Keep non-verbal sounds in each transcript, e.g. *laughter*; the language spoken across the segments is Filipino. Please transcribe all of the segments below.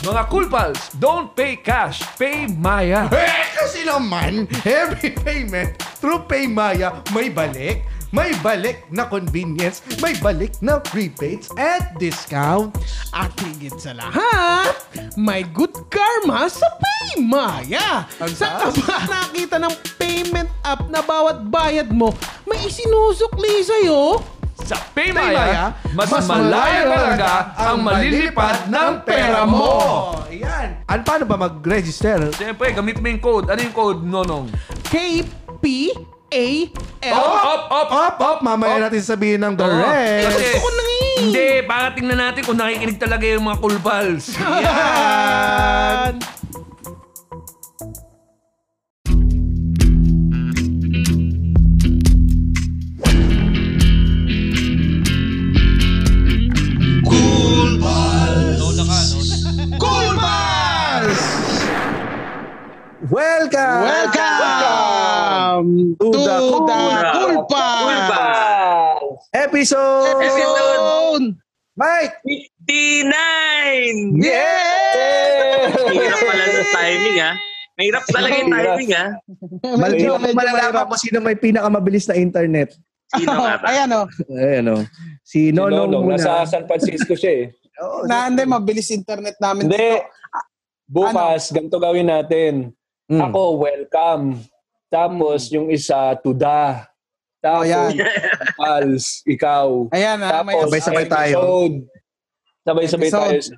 Mga cool pals, don't pay cash, pay Maya. Eh, kasi naman, every payment through PayMaya may balik. May balik na convenience, may balik na rebates at discount. At higit sa lahat, may good karma sa Paymaya. Ang Sa taas. ka ba *laughs* nakita ng payment app na bawat bayad mo, may isinusukli sa'yo? Sa pay PayMaya, Maya, mas, malayo talaga ang malilipad ng pera mo. Ayan. Ano, paano ba mag-register? Siyempre, gamit mo yung code. Ano yung code, Nonong? K-P-A-L. Up, up, up, Up, up, mamaya natin sabihin ng the Oo. rest. Kasi, Gusto ko na eh. hindi, para tingnan natin kung nakikinig talaga yung mga cool pals. Yan. Welcome! Welcome to, To the the, Cool Kulpa Episode! episode. Mike! 59! Yeah! Mahirap pala ng timing ha. Mahirap talaga yung timing ha. Medyo, medyo malalaman ko sino may pinakamabilis na internet. Sino nga ba? Ayan o. Ayan o. Si Si Nonong muna. nasa San Francisco siya eh. Oo, Na, hindi, mabilis internet namin. Hindi. Bukas, ganito gawin natin. Mm. Ako, welcome. Tapos, yung isa, tuda. Tapos, Oh, yan. pals, ikaw. Ayan. May, Tapos, Sabay-sabay tayo. episode. Sabay-sabay Episode. tayo sa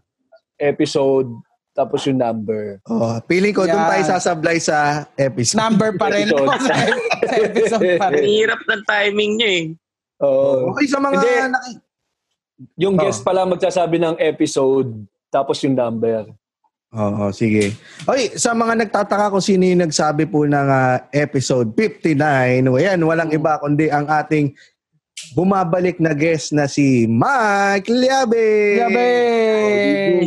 episode. Tapos yung number. Oh, feeling ko doon Yan. tayo sasablay sa episode. number pa rin. Episode. *laughs* sa, episode pa rin. Mahirap ng timing nyo eh. Oo. Okay, sa mga Hindi. naki- Yung Oh. guest pala magsasabi ng episode. Tapos yung number. Oo, sige. Okay, sa mga nagtataka kung sino yung nagsabi po ng ah, episode 59, o yan, walang iba kundi ang ating bumabalik na guest na si Mike Liabe. Gabi.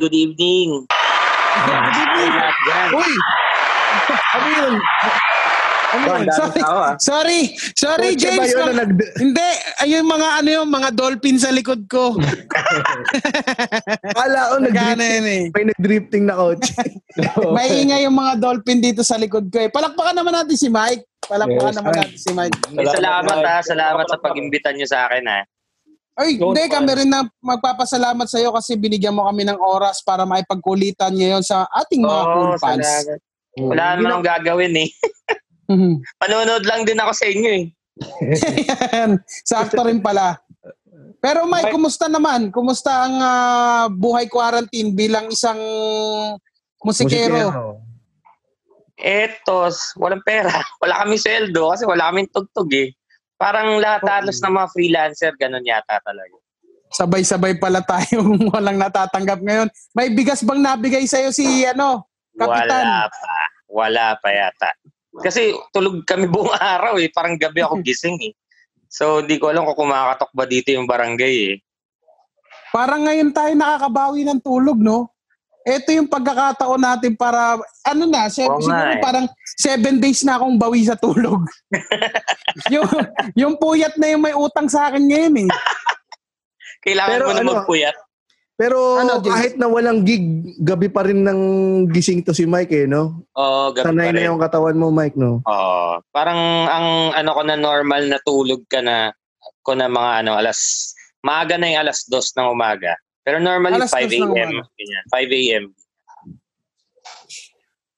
Good evening. Lahat yan. Uy! *laughs* Ano yun? Ano yun? Sorry, Tao, ah. sorry, sorry Kotse ba James. yun no- na nag- Hindi, ayun mga ano yung mga dolphin sa likod ko. *laughs* Kala ko Nagana nag yun eh. may nag-drifting na kotse. *laughs* Maingay yung mga dolphin dito sa likod ko eh. Palakpakan naman natin si Mike. Palakpakan Yes. naman natin si Mike. Eh, salamat ha. Salamat sa pag-imbita nyo sa akin ha. Ay, Don't hindi, kami rin na magpapasalamat sa iyo kasi binigyan mo kami ng oras para maipagkulitan ngayon sa ating mga cool Oo, fans. salamat. Wala naman akong gagawin eh. *laughs* Panonood lang din ako sa inyo eh. Sakto rin pala. Pero Mike, kumusta naman? Kumusta ang ah, buhay quarantine bilang isang musikero? Etos, walang pera. *laughs* Wala kaming sweldo kasi wala kaming tugtog eh. Parang lahat halos ng mga freelancer, ganun yata talaga. Sabay-sabay pala tayong *laughs* walang natatanggap ngayon. May bigas bang nabigay sa'yo si ano, Kapitan? Wala pa. Wala pa yata. Kasi tulog kami *laughs* buong araw eh. Parang gabi ako *laughs* gising eh. So, di ko alam kung kumakatok ba dito yung barangay eh. Parang ngayon tayo nakakabawi ng tulog, no? Ito yung pagkakataon natin para, ano na, se- siguro eh. parang seven days na akong bawi sa tulog. *laughs* yung, yung puyat na yung may utang sa akin ngayon eh. Kailangan Pero mo na ano, magpuyat. Pero Ano, James? kahit na walang gig, gabi pa rin ng gising to si Mike eh, no? Oo, gabi Sanay pa na rin. yung katawan mo, Mike, no? Oo. Parang ang ano ko na normal na tulog ka na ko na mga ano alas maaga na yung alas dos ng umaga. Pero normally Alas 5 dos ng a.m. umaga. Ganyan, 5 a.m.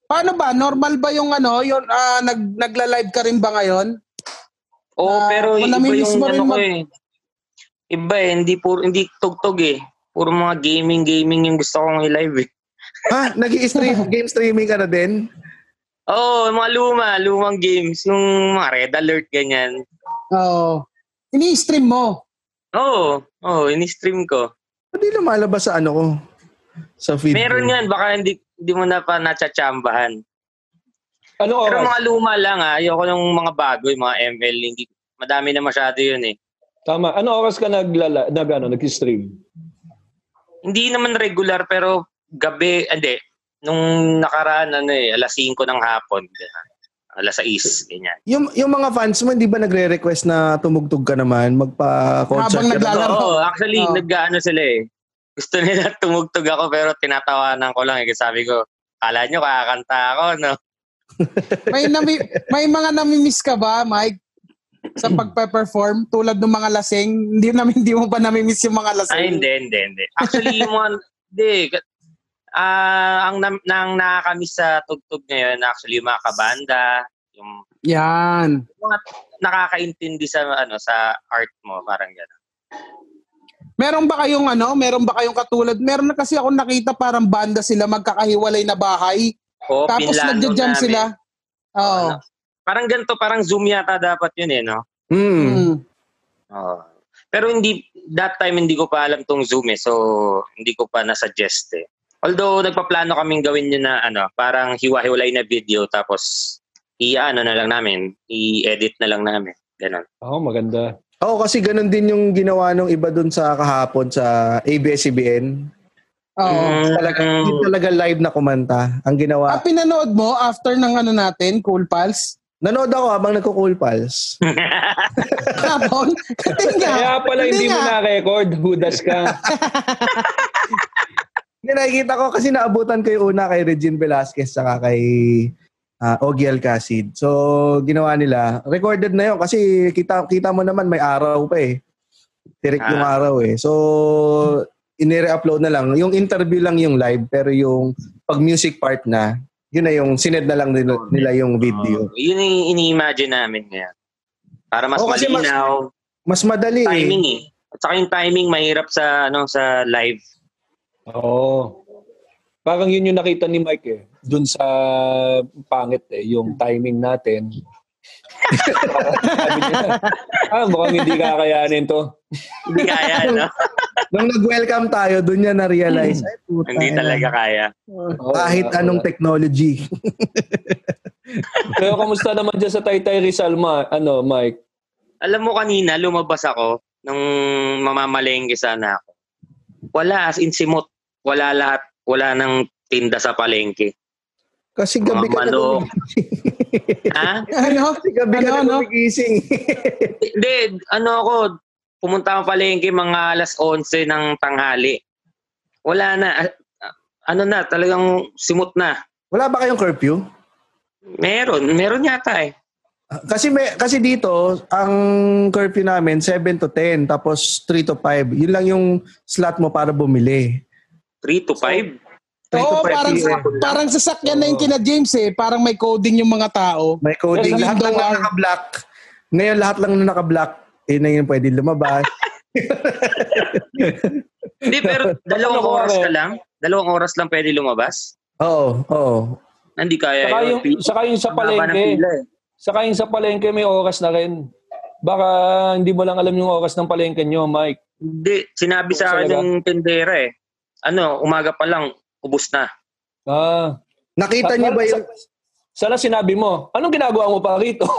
Paano ba? Normal ba yung ano, yung ah, nag, nagla-live ka rin ba ngayon? Oo, Ah, pero kung iba yung ano ko mag- eh. Iba eh, hindi puro hindi tugtog eh. Puro mga gaming gaming yung gusto kong i-live eh. *laughs* Ah, nag-i-stream, *laughs* game streaming ka na din? Oo, oh, mga luma, lumang games, yung mga Red Alert ganyan. Oo. Ini-stream mo. Oo, oh, oh, ini-stream ko. Hindi lumalabas sa ano ko. Sa feed Meron yan, baka hindi hindi mo na pa nachachambahan. Ano Pero oras? mga luma lang ah, ayoko ng mga bago, yung mga ML, hindi, madami na masyado yun eh. Tama. Ano oras ka naglala, nag, ano, nag-stream? Hindi naman regular, pero gabi, hindi, nung nakaraan, ano eh, alas 5 ng hapon, alas 6, ganyan. Yung, yung mga fans mo, hindi ba nagre-request na tumugtog ka naman? Magpa-concert Habang ka na? naglalaro. Oo, actually, Oo. nag-ano sila eh. gusto nila *laughs* tumugtog ako pero tinatawanan ko lang. Eh. Kasi Sabi ko, kala nyo kakanta ako, no? May, nami, may mga namimiss ka ba, Mike? Sa pagpe-perform tulad ng mga lasing, hindi namin hindi mo ba namimiss yung mga lasing? Ay, hindi, hindi, hindi. Actually, yung mga, hindi. Ah, ang nam, nang nakakamiss sa tugtog ngayon, actually, yung mga kabanda, yung Yan. nakakaintindi sa ano sa art mo, parang gano'n. Meron ba kayong ano, meron ba kayong katulad? Meron na kasi ako nakita parang banda sila magkakahiwalay na bahay. O, Tapos nagja-jam sila. Oo. Ano? Parang ganito, parang Zoom yata dapat yun eh, no? Mm. Mm. Oo. Pero hindi, that time hindi ko pa alam tong Zoom eh, so hindi ko pa nasuggest eh. Although nagpaplano kaming gawin yun na ano, parang hiwa-hiwalay na video tapos i-ano na lang namin, i-edit na lang namin. Ganon. Oo, maganda. Oo, kasi ganun din yung ginawa ng iba dun sa kahapon sa ABS-CBN. Oo. Mm, Talaga, hindi talaga live na kumanta. Ang Ah, ginawa, pinanood mo after ng ano natin, Cool Pals? Nanood ako habang nagko-cool pals. *laughs* Nga. Kaya pala hindi mo nga. na-record, hudas ka. *laughs* Hindi nakikita ko kasi naabutan ko yung una kay Regine Velasquez saka kay uh, Ogie Alcacid. So, ginawa nila. Recorded na yun kasi kita, kita mo naman may araw pa eh. Tirik yung Ah. araw eh. So, inire-upload na lang. Yung interview lang yung live pero yung pag music part na, yun na yung sined na lang nila, nila yung video. Oo. yun yung ini-imagine namin ngayon. Para mas Oo, kasi mas- malinaw, Mas madali timing eh. eh. At saka yung timing mahirap sa ano sa live. Oo. Parang yun yung nakita ni Mike eh. Doon sa pangit eh, yung timing natin. Ah, mukhang hindi kakayanin to. Hindi kaya, no? *laughs* Nung nag-welcome tayo, doon niya na-realize. Ay, puta. Hindi talaga kaya. Oo, Kahit oo. anong technology. Pero kamusta naman dyan sa Taytay Rizal, Ma, ano, Mike? Alam mo kanina, lumabas ako nung mamamalengke sana ako. Wala, as in simot. Wala lahat. Wala nang tinda sa palengke. Kasi Mga gabi ka na ha? *laughs* Ano? Kasi gabi ka Ano, na ano? gumigising. *laughs* Hindi, ano ako, pumunta ako palengke mga alas 11 ng tanghali. Wala na. Ah, ah, Ano na, talagang simot na. Wala ba kayong curfew? Meron, meron yata eh. Kasi may, kasi dito, ang curfew namin 7 to 10 tapos 3 to 5. Yun lang yung slot mo para bumili. 3 to 5. 3 to Oo, 5 parang, parang sasakyan na yung kina James eh. Parang may coding yung mga tao. May coding. Pero Lahat lang na hour. naka-block. Ngayon lahat lang na naka-block. Eh na yun pwede lumabas. *laughs* Hindi, pero dalawang oras ka lang. Dalawang oras lang pwede lumabas. Oo, oo. Hindi kaya Saka yung, Pi- saka yung sa palengke. eh. Saka yung sa palengke may oras na rin. Baka hindi mo lang alam yung oras ng palengke nyo, Mike. Hindi, sinabi sa akin ng tendera eh. Ano, umaga pa lang, ubus na. Ah, Nakita niyo ba yung Sana sinabi mo, anong ginagawa mo pa rito? *laughs*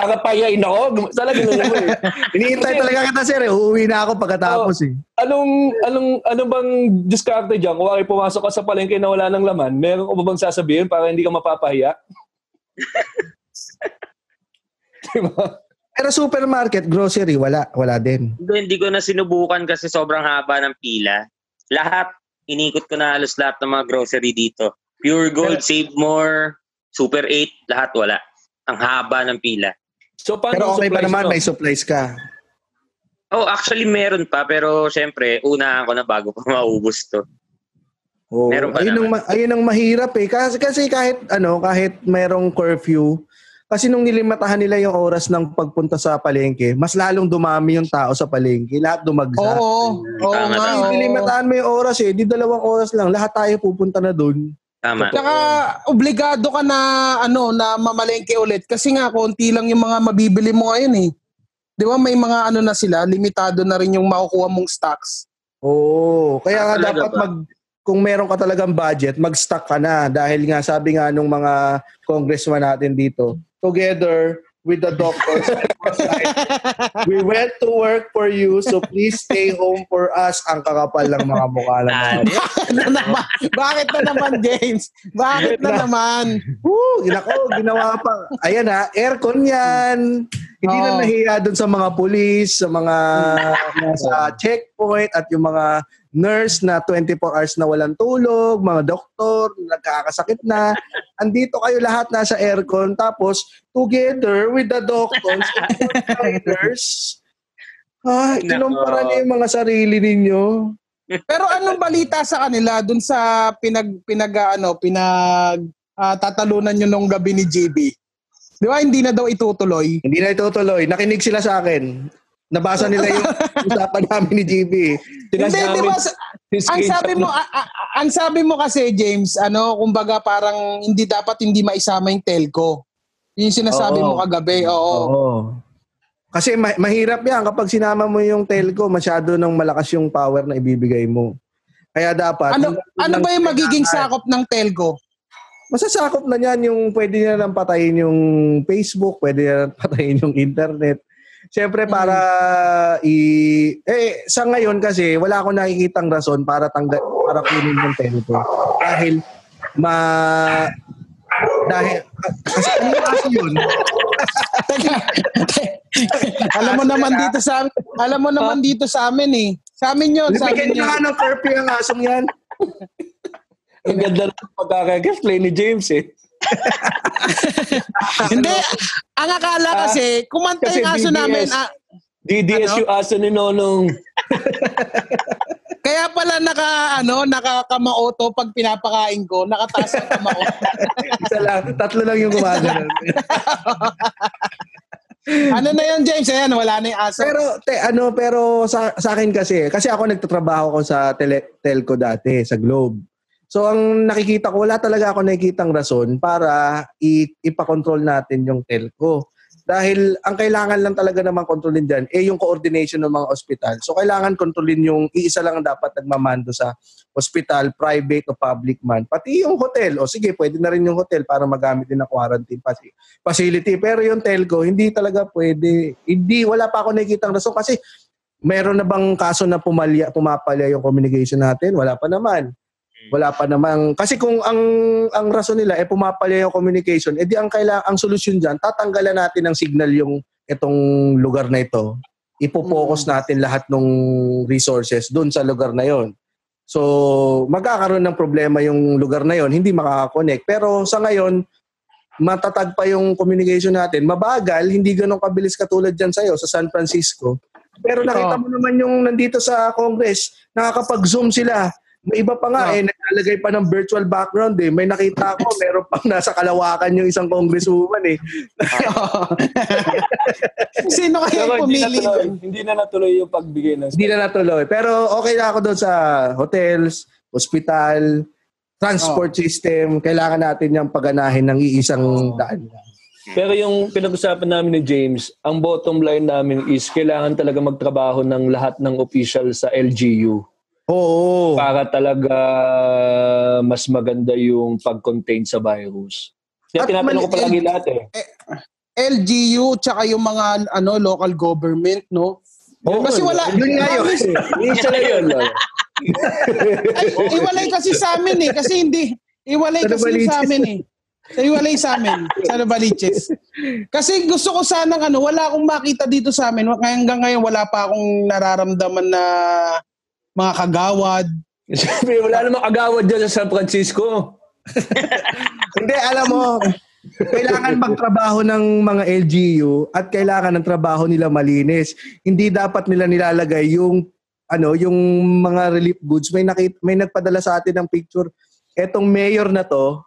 Para payain ako? Sana ginagawa mo eh. Hinihintay talaga kita sir eh. Uuwi na ako pagkatapos eh. Anong, anong, ano bang diskarte dyan? Kung wari pumasok ka sa palengke na wala ng laman, meron ko ba bang sasabihin para hindi ka mapapahiya? *laughs* diba? Pero supermarket, grocery, wala. Wala din. Hindi, hindi ko na sinubukan kasi sobrang haba ng pila. Lahat, inikot ko na halos lahat ng mga grocery dito. Pure Gold, Save More, Super 8, lahat wala. Ang haba ng pila. So, paano Pero okay pa naman, nyo? may supplies ka. Oh, actually meron pa pero syempre, una ako na bago pa *laughs* maubos to. Oo. Meron pa ayun, ang, ma- ayun ang mahirap eh. Kasi, kasi kahit ano, kahit merong curfew, kasi nung nilimatahan nila yung oras ng pagpunta sa palengke, mas lalong dumami yung tao sa palengke. Lahat dumagsa. Oo. Oo nga. Kasi oo. nilimatahan mo yung oras eh. Di dalawang oras lang. Lahat tayo pupunta na dun. Tama. Tsaka obligado ka na ano na mamalengke ulit kasi nga konti lang yung mga mabibili mo ngayon eh. 'Di ba may mga ano na sila, limitado na rin yung makukuha mong stocks. Oo. Kaya Ah, nga dapat ba? mag kung meron ka talagang budget, mag-stock ka na. Dahil nga sabi nga nung mga congressman natin dito, together with the doctors, *laughs* we went to work for you, so please stay home for us. Ang kakapal ng mga mukha ng mga. *laughs* Naman? Bakit na naman James? Bakit na naman? Woo! Ginako, ginawa pa. Ayan ha, aircon yan. Hindi na Oo. nahiya doon sa mga pulis, sa mga nasa *laughs* checkpoint at yung mga nurse na 24 hours na walang tulog, mga doktor, nagkakasakit na. Andito kayo lahat nasa aircon tapos together with the doctors and *laughs* nurse. Ay, Nako. kinumpara niyo yung mga sarili ninyo. Pero anong balita sa kanila dun sa pinag pinag ano, pinag ah, tatalunan nyo nung gabi ni JB? Di ba hindi na daw itutuloy? Hindi na itutuloy. Nakinig sila sa akin. Nabasa nila yung *laughs* usapan namin ni JB. Hindi, di ba? Ang sabi mo, a- a- ang sabi mo kasi James, ano, kumbaga parang hindi dapat hindi maisama yung telco. Yung sinasabi Oo. mo kagabi, oo. Oo. Kasi ma- mahirap yan kapag sinama mo yung telco, masyado nang malakas yung power na ibibigay mo. Kaya dapat... Ano ano ba yung magiging sakop ng telco? Masasakop na niyan yung pwede niya lang patayin yung Facebook, pwede niya lang patayin yung internet. Siyempre para i eh sa ngayon kasi wala akong nakikitang rason para tangga para kunin yung telco. Dahil ma dahil kasi ano yung kaso yun? *laughs* Teka, alam mo naman dito sa amin, alam mo naman dito sa amin eh. Sa amin yun, sa amin yun. nga ng curfew ang asong yan. Ang ganda ng pagkakagasplay ni James eh. *laughs* Hindi, ang akala kasi, kumanta Kasi yung aso BBS. namin, ah, DDS Ano? yung aso ni Nonong. kaya pala naka, ano, nakakamauto pag pinapakain ko, nakataas ang kamauto. *laughs* Isa lang, tatlo lang yung gumagano. *laughs* ano na yun, James? Ayan, wala na yung aso. pero te, ano pero sa, sa akin kasi kasi ako nagtatrabaho ko sa tele, telco dati sa Globe. So ang nakikita ko wala talaga ako nakikitang rason para i, ipakontrol natin yung telco. Dahil ang kailangan lang talaga naman kontrolin diyan eh yung coordination ng mga ospital. So kailangan kontrolin yung iisa lang ang dapat nagmamando sa hospital, private o public man. Pati yung hotel. O sige, pwede na rin yung hotel para magamit din ng quarantine faci- facility. Pero yung telco, hindi talaga pwede. Hindi, wala pa ako nakikitang rason kasi meron na bang kaso na pumalya, pumapalya yung communication natin? Wala pa naman. Wala pa naman. Kasi kung ang ang rason nila eh pumapalya yung communication, edi ang kaila ang solusyon diyan, tatanggalan natin ng signal yung itong lugar na ito. Ipo-focus natin lahat ng resources doon sa lugar na yon. So, magkakaroon ng problema yung lugar na yon, hindi makaka-connect. Pero sa ngayon, matatag pa yung communication natin. Mabagal, hindi ganun kabilis katulad dyan sa'yo sa San Francisco. Pero nakita mo naman yung nandito sa Congress, nakakapag-zoom sila. May iba pa nga Oh. eh, naglalagay pa ng virtual background eh. May nakita ko, *laughs* meron pang nasa kalawakan yung isang congresswoman eh. *laughs* Sino kaya Pero yung hindi na, pumili tuloy, doon? hindi na natuloy yung pagbigay ng Hindi na natuloy. Pero okay na ako doon sa hotels, hospital, transport system. Kailangan natin yung paganahin ng iisang daan. Pero yung pinag-usapan namin ni James, ang bottom line namin is kailangan talaga magtrabaho ng lahat ng official sa LGU Oo. para talaga mas maganda yung pag-contain sa virus. Kaya At tinatanong ko palagi lahat eh. LGU tsaka yung mga ano local government, no? Oo, Kasi wala, Yun nga yun. Isa lang *laughs* yun. Ay, iwalay kasi sa amin eh. Kasi hindi, iwalay kasi sa amin eh. Sa iwalay sa amin, sa Novaliches. Kasi gusto ko sanang ano, wala akong makita dito sa amin. Hanggang ngayon, wala pa akong nararamdaman na mga kagawad. *laughs* Siyempre, wala namang agawad dyan sa San Francisco. *laughs* Hindi, alam mo, kailangan magtrabaho ng mga LGU at kailangan ng trabaho nila malinis. Hindi dapat nila nilalagay yung ano, yung mga relief goods. May nakit, may nagpadala sa atin ng picture. Etong mayor na to,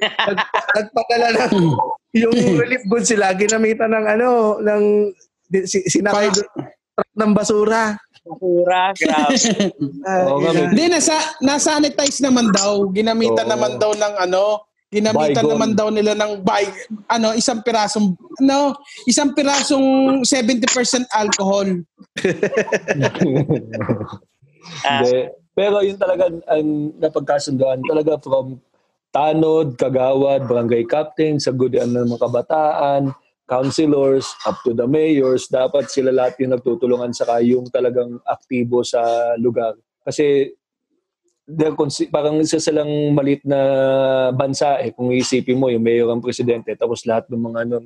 *laughs* nag, nagpadala ng yung relief goods sila ginamitan ng ano, ng si, sinakay truck ng basura. Basura, grabe. *laughs* Ah, Oo ina- Hindi, nasa, nasanitize naman daw. Ginamitan Oo. naman daw ng ano, ginamitan Bygone. naman daw nila ng by, ano, isang pirasong, ano, isang pirasong 70% alcohol. Ah, *laughs* Hindi. Pero yun talaga ang napagkasundoan. Talaga from tanod, kagawad, barangay captain, sa gudian ng mga kabataan, councilors, up to the mayors, dapat sila lahat yung nagtutulungan sa yung talagang aktibo sa lugar. Kasi they're consi- parang isa silang malit na bansa eh. Kung isipin mo, yung mayor ang presidente, tapos lahat ng mga ano,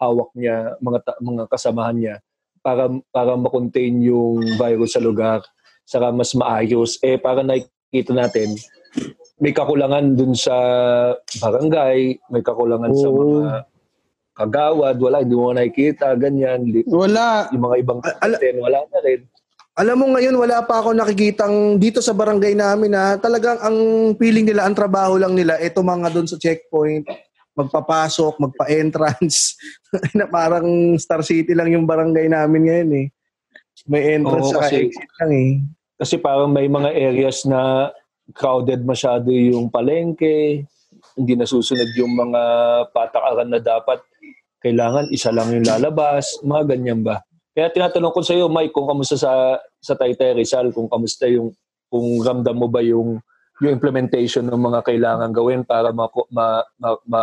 hawak niya, mga ta- mga kasamahan niya para para ma-contain yung virus sa lugar saka mas maayos eh para nakikita natin may kakulangan dun sa barangay, may kakulangan sa Oo. mga kagawad, wala, hindi mo nakikita, ganyan. Li- Wala. Yung mga ibang al- content, wala na rin. Alam mo ngayon, wala pa ako nakikitang dito sa barangay namin na talagang ang feeling nila, ang trabaho lang nila, ito mga doon sa checkpoint, magpapasok, magpa-entrance. *laughs* na parang Star City lang yung barangay namin ngayon eh. May entrance Oo, sa kasi- exit lang eh. Kasi parang may mga areas na crowded masyado yung palengke, hindi nasusunod yung mga patakaran na dapat kailangan isa lang yung lalabas, mga ganyan ba. Kaya tinatanong ko sa iyo, Mike, kung kamusta sa sa Taytay Rizal, kung kamusta yung kung ramdam mo ba yung yung implementation ng mga kailangan gawin para ma ma, ma, ma,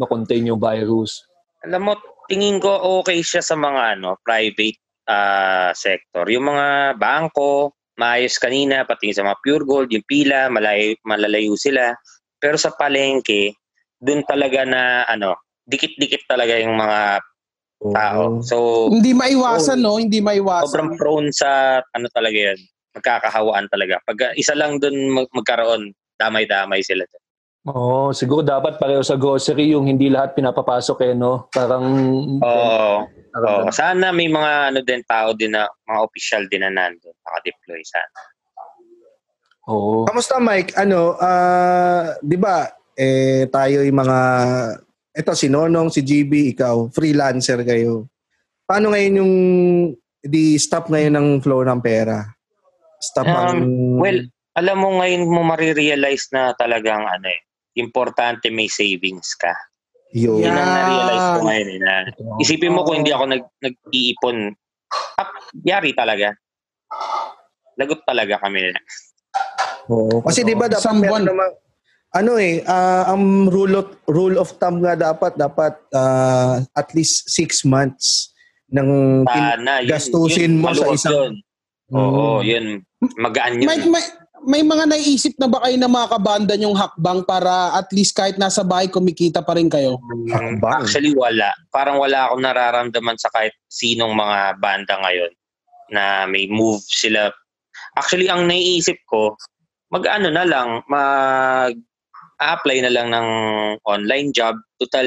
ma-contain yung virus. Alam mo, tingin ko okay siya sa mga ano private ah, sector. Yung mga bangko, maayos kanina, pati sa mga pure gold, yung pila, malay, malalayo sila. Pero sa palengke, dun talaga na ano, dikit-dikit talaga yung mga tao. So, Hindi maiwasan, no? Hindi maiwasan. sobrang prone sa ano talaga yan. Magkakahawaan talaga. Pag isa lang dun mag- magkaroon, damay-damay sila. Oo, siguro dapat pareho sa grocery yung hindi lahat pinapapasok eh, no? Parang... Oo. parang Oo. Sana may mga ano din tao din na mga official din na nandun, naka-deploy sana. Oo. Kamusta Mike? Ano, ah, 'di ba? Eh tayo yung mga eto si Nonong, si GB, ikaw, freelancer kayo. Paano ngayon yung di stop ngayon ng flow ng pera? Stop ang well, Alam mo ngayon mo marirealize na talagang ano eh, importante may savings ka. yun. Yun ang na-realize ko ngayon eh, na isipin mo kung hindi ako nag, nag-iipon, up, yari talaga. Lagot talaga kami. Oo. Kasi 'di ba dapat meron namang ano eh, ah, ang rule of, rule of thumb nga dapat dapat ah, at least six months ng Sana. Yun, gastusin yun, mo sa isang- yun. Oo, Mm. yun. Magaan yun. May, may, may mga naiisip na ba kayo na mga kabanda yung hakbang para at least kahit nasa bahay kumikita pa rin kayo? Hakbang. Actually, wala. Parang wala akong nararamdaman sa kahit sinong mga banda ngayon na may move sila. Actually, ang naiisip ko, mag-ano na lang, mag apply na lang ng online job. Total,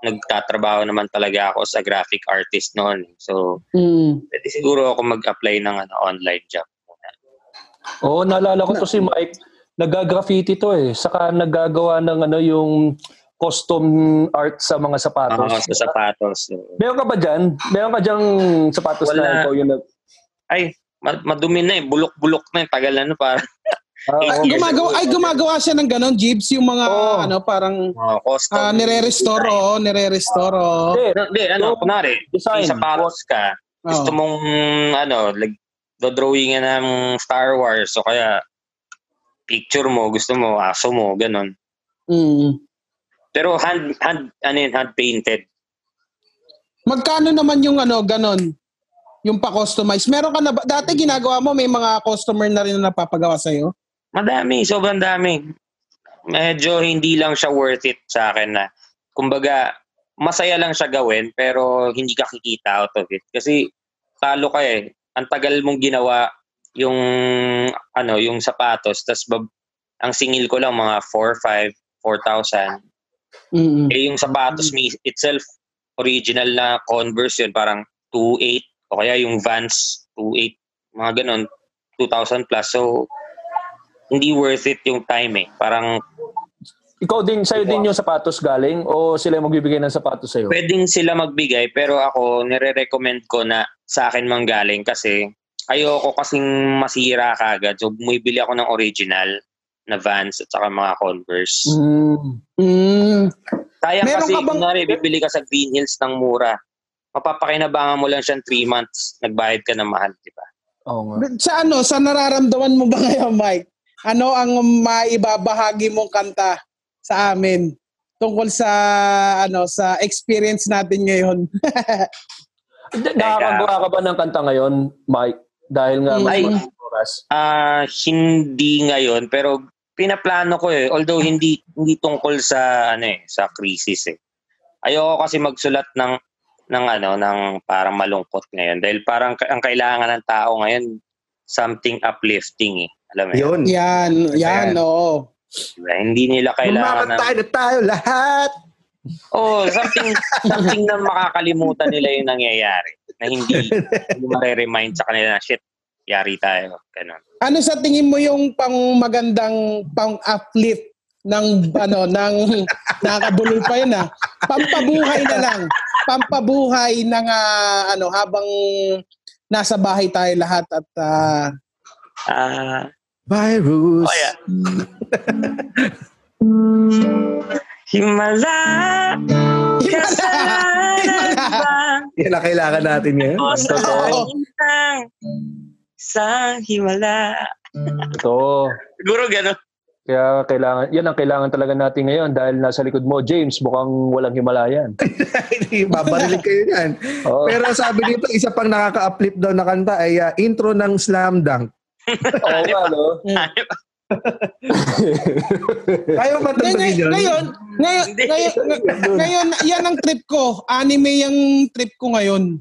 nagtatrabaho naman talaga ako sa graphic artist noon. So, Mm. pwede siguro ako mag-apply ng ano, online job. Oo, naalala ko to si Mike. Nagagraffiti to eh. Saka nagagawa ng ano yung custom art sa mga sapatos. Oo, sa sapatos. Meron ka ba dyan? Meron ka dyang sapatos Wala. na ikaw yung nag... ay, ma- madumi na eh. Bulok-bulok na eh. Tagal na no, para *laughs* Ah. Years Gumagawa, ay gumagawa siya ng ganon, Jeeps, yung mga Oo. ano, parang uh, custom. ah, nire-restore, oh, nire-restore, oh. Hindi, No, Hindi, ano, kunwari, design. may sapatos ka, gusto Oh. mong, ano, like, dodrawingan ng Star Wars, o kaya, picture mo, gusto mo, aso mo, ganun. Mm. Pero hand, hand, ano yun, hand painted. Magkano naman yung ano, ganon? Yung pa-customize. Meron ka na ba? Dati ginagawa mo, may mga customer na rin na napapagawa sa'yo? Madami, sobrang dami. Medyo hindi lang siya worth it sa akin na, kumbaga, masaya lang siya gawin, pero hindi ka kikita out of it. Kasi, talo ka eh. Ang tagal mong ginawa yung, ano, yung sapatos, tas bab- ang singil ko lang mga 4, 5, 4,000. Mm. Eh, yung sapatos mi itself, original na Converse yun, parang 2.8 o kaya yung Vans 2.8, mga ganun, 2,000 plus. So, hindi worth it yung time eh. Parang Ikaw din, sa'yo din yung sapatos galing o sila yung magbibigay ng sapatos sa'yo? pwedeng sila magbigay pero ako nire-recommend ko na sa akin manggaling kasi ayoko kasing masira kagad. So, bumibili ako ng original na Vans at saka mga Converse. Mm. Mm. Sayang Meron kasi, ka bang- kunwari, bibili ka sa Green Hills ng mura. Mapapakinabangan mo lang siyang 3 months. Nagbayad ka ng mahal, di ba? Oo nga. Sa ano, sa nararamdaman mo ba *laughs* ngayon, Mike? Ano ang maibabahagi mong kanta sa amin tungkol sa ano sa experience natin ngayon? *laughs* Nakakagawa ka ba ng kanta ngayon, Mike? Dahil nga mas Ay. oras. Ah, hindi ngayon, pero pinaplano ko eh. Although hindi hindi tungkol sa ano eh, sa crisis eh. ayoko kasi magsulat ng ng ano ng parang malungkot ngayon dahil parang ang kailangan ng tao ngayon something uplifting eh. Alam mo yun? Yan, yan, Ayan. oo. Diba? Hindi nila kailangan ng Mamatay na tayo lahat. Oh, something something na makakalimutan nila yung nangyayari na hindi *laughs* hindi mare-remind sa kanila na shit, yari tayo. Ganun. Ano sa tingin mo yung pang magandang pang uplift ng ano ng nakakabulol pa yun ah. Pampabuhay na lang. Pampabuhay ng ah, ano habang nasa bahay tayo lahat at ah, Ah, Virus. oh yeah. *laughs* Himala, kasalanan ba? *laughs* Yan kailangan natin ngayon. O sa Oo. ng isang himala. Ito. Siguro gano'n. Kaya kailangan, yan ang kailangan talaga natin ngayon dahil nasa likod mo, James, mukhang walang Himalayan. *laughs* Hindi, Babarinig kayo yan. Oo. Pero sabi dito, isa pang nakaka-uplift daw na kanta ay ah, intro ng Slam Dunk. Oo nga, no? *laughs* Kaya mo ba tandagin yun? ngayon, ngayon, ngayon, ng- ngayon, yan ang trip ko. Anime yung trip ko ngayon.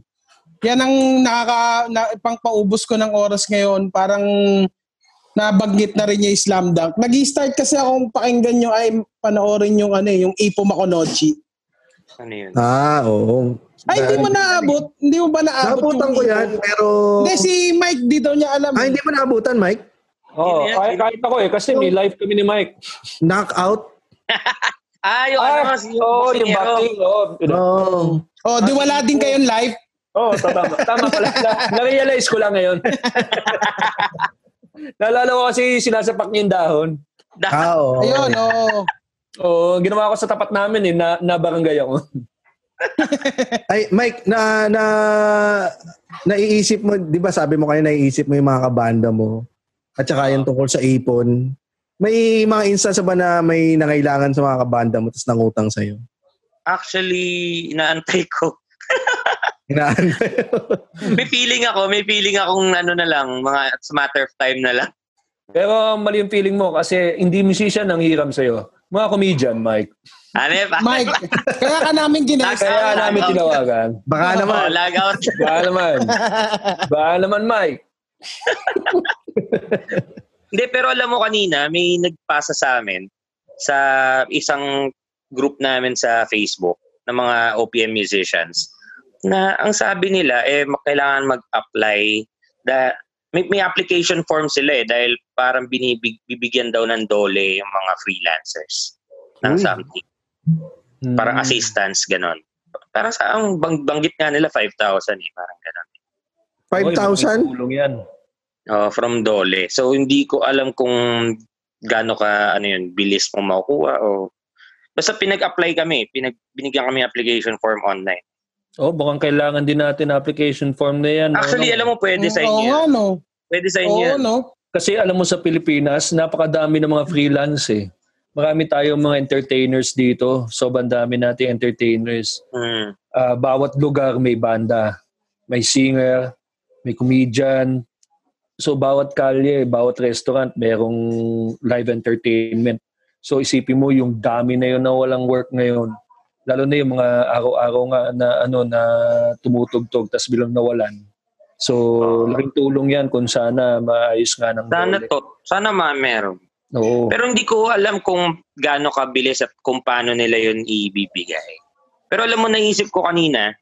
Yan ang nakaka, na, pangpaubos ko ng oras ngayon. Parang nabanggit na rin yung Slam Dunk. Nag-start kasi akong pakinggan yung, ay, panoorin yung, ano, eh, yung Ipo Makonochi. Ano yun? Ah, oo. Ay, hindi mo naabot? Hindi mo ba naabot Nabutan yung ko yan, pero... Hindi, si Mike dito niya alam. Ah, hindi mo naabutan, Mike? Oo, yan. kahit, kahit ako eh, kasi may live kami ni Mike. Knockout? *laughs* Ah, yung Ah, ano, si Oo, yung boxing. Oo, Oo. oh, di wala din kayong live? Oo, oh, tama. *laughs* Tama pala. Na, na-realize ko lang ngayon. *laughs* Naalala ko kasi sinasapak niya yung dahon. Ah, oo. Ayun, oh. Oo, ginawa ko sa tapat namin eh, na, na barangay ako. Ay, Mike, na, na, naiisip mo, di ba sabi mo kayo naiisip mo yung mga kabanda mo at saka yung tungkol sa ipon. May mga instance ba na may nangailangan sa mga kabanda mo tapos nangutang sa'yo? Actually, inaantay ko. *laughs* Hinaan *laughs* May feeling ako, may feeling akong ano na lang, mga it's a matter of time na lang. Pero mali yung feeling mo kasi hindi musician ang hiram sa'yo. Mga comedian, Mike. Ano yun? Mike, kaya ka namin ginas. Kaya namin tinawagan. Baka Oh, naman. lag out. Baka naman. Baka naman, Mike. Hindi, pero alam mo kanina, may nagpasa sa amin sa isang group namin sa Facebook ng mga OPM musicians na ang sabi nila eh kailangan mag-apply da may, may application form sila eh dahil parang binibig, bibigyan daw ng dole yung mga freelancers ng Uy. something. Parang Hmm. assistance, ganon. Parang sa ang bang, banggit nga nila 5,000 eh, parang ganon. Oy, 5,000? malaking Tulong yan. Oh, from Dole. So hindi ko alam kung gaano ka ano yun, bilis mo makukuha o basta pinag-apply kami, pinag binigyan kami application form online. Oh, baka kailangan din natin application form na yan. Actually, Ano? alam mo pwede sa Oo inyo. yan. no? Pwede sa inyo. Oo, no? Kasi alam mo sa Pilipinas, napakadami ng mga freelance eh. Marami tayong mga entertainers dito. Sobrang dami nating entertainers. Mm. Ah, bawat lugar may banda. May singer, may comedian. So bawat kalye, bawat restaurant, merong live entertainment. So isipin mo yung dami na yun na walang work ngayon. Lalo na yung mga araw-araw nga na ano na tumutugtog tas bilang nawalan. So laking tulong yan kung sana maayos nga ng Sana dole. to, sana ma meron. Oo. Pero hindi ko alam kung gaano kabilis at kung paano nila yun ibibigay. Pero alam mo, naisip ko kanina,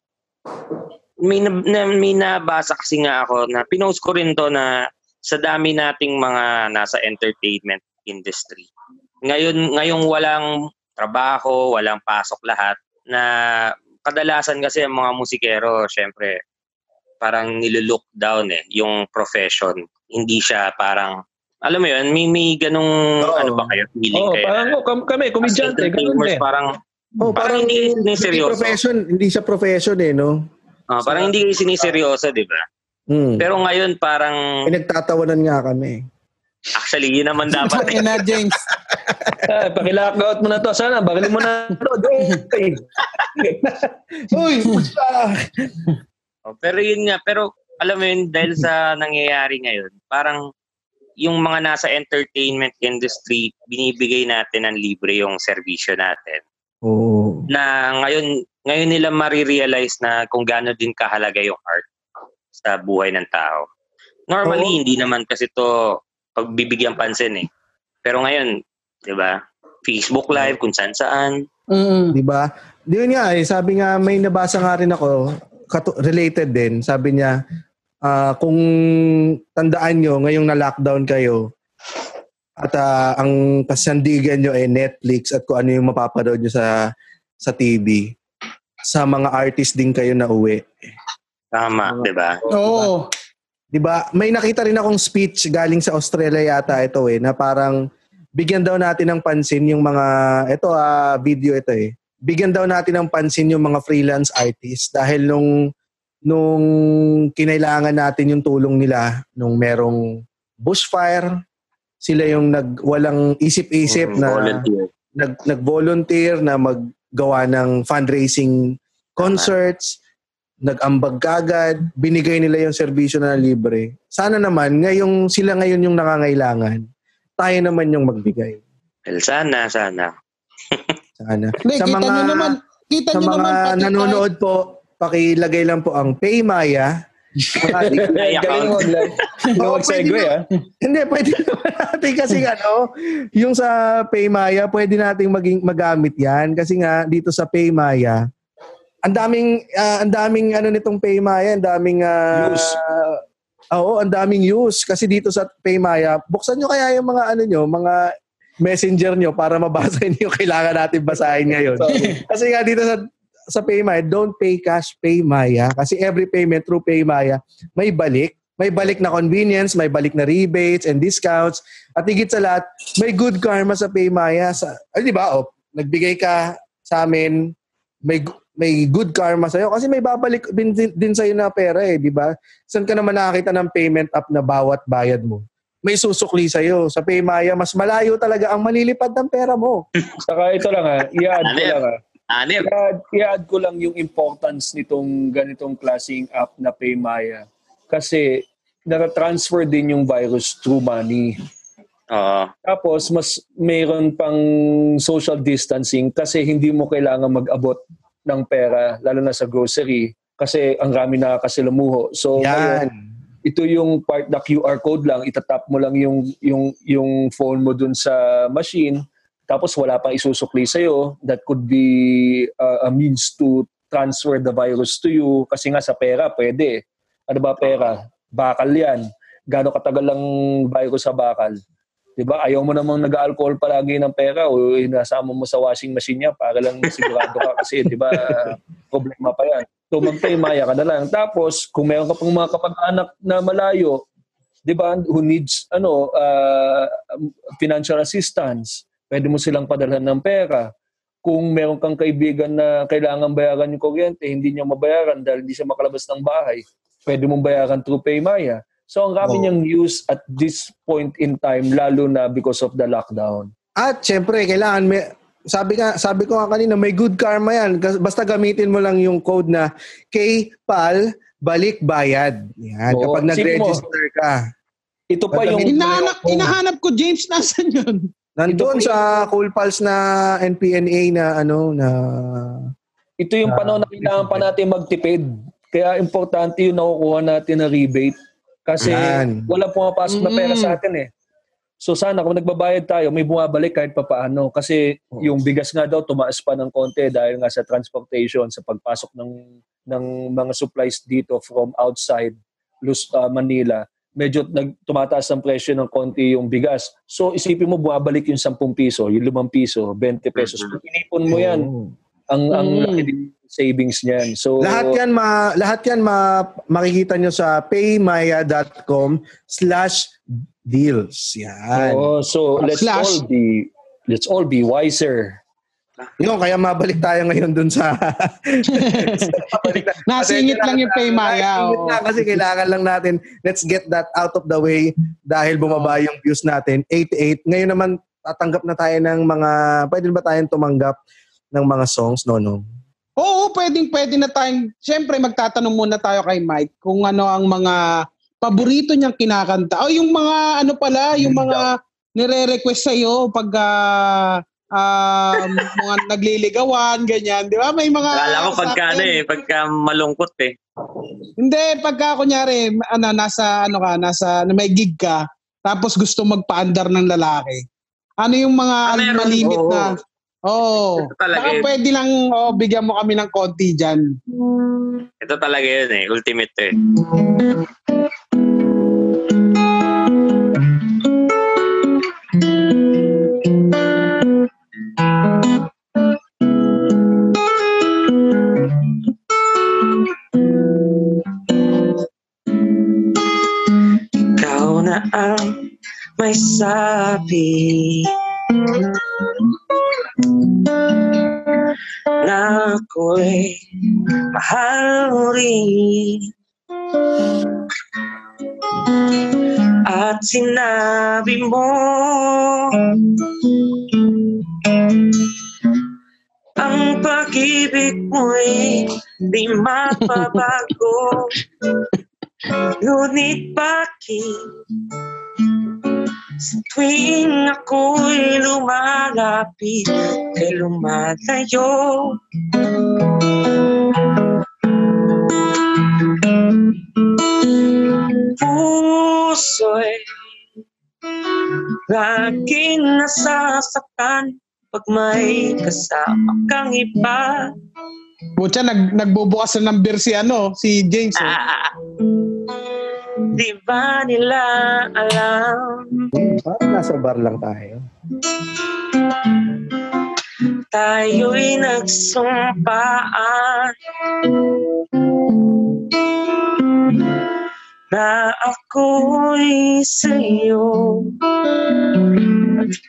may, na, may nabasa kasi nga ako na pinost ko rin to na sa dami nating mga nasa entertainment industry. Ngayon, ngayong walang trabaho, walang pasok lahat, na kadalasan kasi ang mga musikero, syempre, parang nilolook down eh, yung profession. Hindi siya parang, alam mo yun, may, may ganong, Oo. ano ba kayo, feeling Oh, kayo? parang oh, kam- kami, komedyante, ganun din. parang, Oh, Parang hindi- hindi seryoso. profession, hindi siya profession eh, no? ah, parang hindi kayo siniseryoso, di ba? Hmm. Pero ngayon, parang, Pinagtatawanan nga kami. actually, yun naman dapat. eh. Ayun na, James. *laughs* Ah, pakilockout mo na to. Sana, bagalin mo na to. *laughs* Uy, pusta! Oh, pero yun nga, pero alam mo yun, dahil sa nangyayari ngayon, parang yung mga nasa entertainment industry, binibigay natin ng libre yung serbisyo natin. Oo. Na ngayon, ngayon nila marirealize na kung gaano din kahalaga yung art sa buhay ng tao. Normally, Oo. hindi naman kasi to pagbibigyan pansin eh. Pero ngayon, di ba? Facebook Live, kung saan saan. Mm. Di ba? Di yun nga eh, sabi nga, may nabasa nga rin ako, related din, sabi niya, ah, kung tandaan nyo, ngayong na-lockdown kayo, at ah, ang kasandigan nyo ay Netflix at kung ano yung mapapanood nyo sa sa TV, sa mga artist din kayo na uwi. Tama, di ba? Oo. 'Di ba? May nakita rin akong speech galing sa Australia yata ito eh na parang bigyan daw natin ng pansin yung mga ito ah video ito eh. Bigyan daw natin ng pansin yung mga freelance artists dahil nung nung kinailangan natin yung tulong nila nung merong bushfire sila yung nag walang isip-isip Mm, na volunteer. nag nag-volunteer na maggawa ng fundraising concerts, nag-ambag kagad, binigay nila yung serbisyo na libre. Sana naman ngayong sila ngayon yung nakangailangan, tayo naman yung magbigay. Well, sana, sana. *laughs* Sana. Hindi, kita nyo naman. Kita sa mga naman. nanonood po, pakilagay lang po ang Paymaya. *laughs* Galing mo. Oo, Yung segue, ah. Hindi, pwede naman *laughs* natin kasi ano, yung sa Paymaya, pwede nating maging magamit yan kasi nga dito sa Paymaya, ang daming ah, ang daming ano nitong Paymaya, ang daming ah, Use. Oo, ang daming use kasi dito sa Paymaya, buksan nyo kaya yung mga ano nyo, mga messenger nyo para mabasa *laughs* niyo yung kailangan natin basahin ngayon. kasi nga dito sa sa Paymaya, don't pay cash Paymaya kasi every payment through Paymaya may balik. May balik na convenience, may balik na rebates and discounts. At higit sa lahat, may good karma sa Paymaya. Sa, ay, di ba? Oh, nagbigay ka sa amin, may may good karma sa'yo kasi may babalik din, din, din sa'yo na pera eh, di ba? Saan ka naman nakakita ng payment app na bawat bayad mo? May susukli sa'yo. Sa Paymaya, mas malayo talaga ang malilipad ng pera mo. *laughs* Saka ito lang ah, i-add Ano ko yan? lang ah. Anip. I-add, i-add ko lang yung importance nitong ganitong klaseng app na Paymaya. Kasi nara-transfer din yung virus through money. Oo. Tapos mas mayroon pang social distancing kasi hindi mo kailangan mag-abot ng pera lalo na sa grocery kasi ang rami na kasi lumuho. So ngayon, Yan. ito yung part na QR code lang, itatap mo lang yung yung yung phone mo dun sa machine tapos wala pang isusukli sa that could be uh, a means to transfer the virus to you kasi nga sa pera pwede. Ano ba pera? Bakal 'yan. Gaano katagal ang virus sa bakal? 'Di ba? Ayaw mo namang nag-alcohol palagi ng pera o inasama mo sa washing machine niya para lang sigurado ka kasi 'di ba problema pa 'yan. So magpaymaya ka na lang. Tapos kung meron ka pang mga kapag-anak na malayo, 'di ba, who needs ano uh, financial assistance, pwede mo silang padalhan ng pera. Kung meron kang kaibigan na kailangan bayaran yung kuryente, hindi niya mabayaran dahil hindi siya makalabas ng bahay, pwede mong bayaran through Paymaya. So ang rami Oo. niyang use at this point in time, lalo na because of the lockdown. At syempre, kailangan may sabi nga sabi ko nga kanina may good karma yan basta gamitin mo lang yung code na KPAL balik bayad. Yan, Oo. kapag mo. nag-register ka. Ito pa yung... Hinahanap, hinahanap ko, James, nasan yun? Po sa Cool Pals na NPNA na ano na Ito yung panahon na kailangan pa natin magtipid. Kaya importante yung nakukuha natin na rebate. Kasi Yan. wala pumapasok na pera sa atin eh. So sana kung nagbabayad tayo, may bumabalik kahit pa paano. Kasi yung bigas nga daw tumaas pa ng konti dahil nga sa transportation, sa pagpasok ng ng mga supplies dito from outside Luz, uh, Manila. Medyo nag, tumataas ang presyo ng konti yung bigas. So isipin mo bumabalik yung 10 piso, yung 5 piso, 20 pesos. Kung inipon mo yan, Oo. ang ang Mm. laki din ng savings niyan. So Lahat yan ma lahat yan ma, makikita nyo sa paymaya.com slash deals. Yan. Oo, so let's Slash. all be let's all be wiser. Yun, kaya mabalik tayo ngayon dun sa... *laughs* Na- Nasingit lang yung kailangan- Paymaya, Nasingit oo. lang kasi kailangan lang natin, let's get that out of the way dahil bumaba yung views natin. 88. Ngayon naman, tatanggap na tayo ng mga... Pwede ba tayong tumanggap ng mga songs, no, no? Oo, pwedeng pwede na tayong, siyempre magtatanong muna tayo kay Mike kung ano ang mga paborito niyang kinakanta. O yung mga ano pala, yung mga nire-request sa'yo pag ah, um, mga nagliligawan, ganyan. Di ba? May mga... Akala ko pagka ano eh, pagka malungkot eh. Hindi, pagka kunyari, ano, nasa, ano ka, nasa, na may gig ka, tapos gusto magpaandar ng lalaki. Ano yung mga Ah, meron, malimit oo. na, Oo. Talaga Baka yun. pwede lang oh, bigyan mo kami ng konti dyan. Ito talaga yun eh, ultimate eh. Ikaw na ang may sabi. Na ako'y mahal mo rin. At sinabi mo Ang pag-ibig mo'y di mapabago. Ngunit bakit? Sa tuwing ako'y lumalapit Kay lumalayo. Puso'y laging nasasaktan pag may kasama kang iba. Butya, nag, nagbubukas na ng beer si, ano, si James. Eh. Ah, di ba nila alam Parang nasa bar lang tayo. tayo'y nagsumpaan na ako'y sa'yo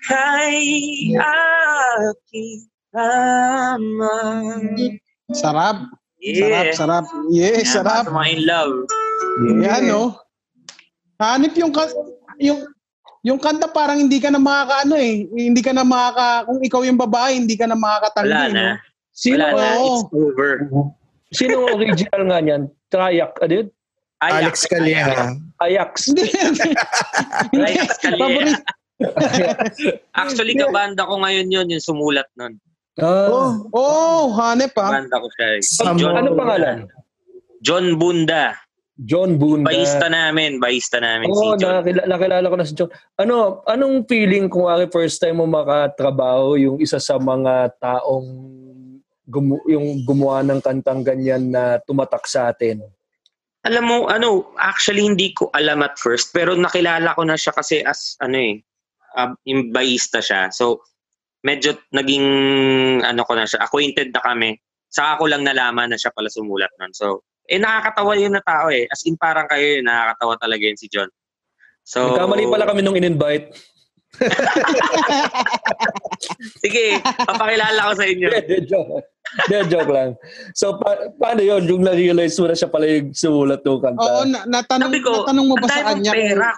kay aking lamang. Sarap. Yeah. Sarap, sarap. Yeah, Yan, sarap. Sa mga in love. Yan, no? Hanip yung, yung, yung kanta parang hindi ka na makakaano eh. Hindi ka na makaka, kung ikaw yung babae, hindi ka na makakatanggi. Wala na. No? Sino, Wala na. It's over. sino original nga niyan? Triac, ano yun? Alex Calleja. Ajax. Hindi. Hindi. *laughs* Actually, kabanda ko ngayon yun, yung sumulat nun. Ah, Oh, Oh, hanip ah. Kabanda ko siya. eh. Sam- John, ano pangalan? John Bunda. John Bunda. Baista namin. Baista namin Oo, si John. nakilala, nakilala ko na si John. Ano, anong feeling kung ari first time mo makatrabaho yung isa sa mga taong gumu- yung gumawa ng kantang ganyan na tumatak sa atin? Alam mo, ano, actually hindi ko alam at first, pero nakilala ko na siya kasi as, ano eh, um, yung baista siya. So, medyo naging, ano ko na siya, acquainted na kami. Saka ko lang nalaman na siya pala sumulat nun. So, eh, nakakatawa yun na tao eh. As in, parang kayo yun, nakakatawa talaga yun si John. So, Nagkamali pala kami nung in-invite. *laughs* Sige, papakilala ko sa inyo. *laughs* De, joke. De, joke lang. So, pa- paano yun? Yung na-realize mo na siya pala yung sumulat ng kanta. Oo, na, natanong, Sabi ko, natanong mo ba sa kanya? pera.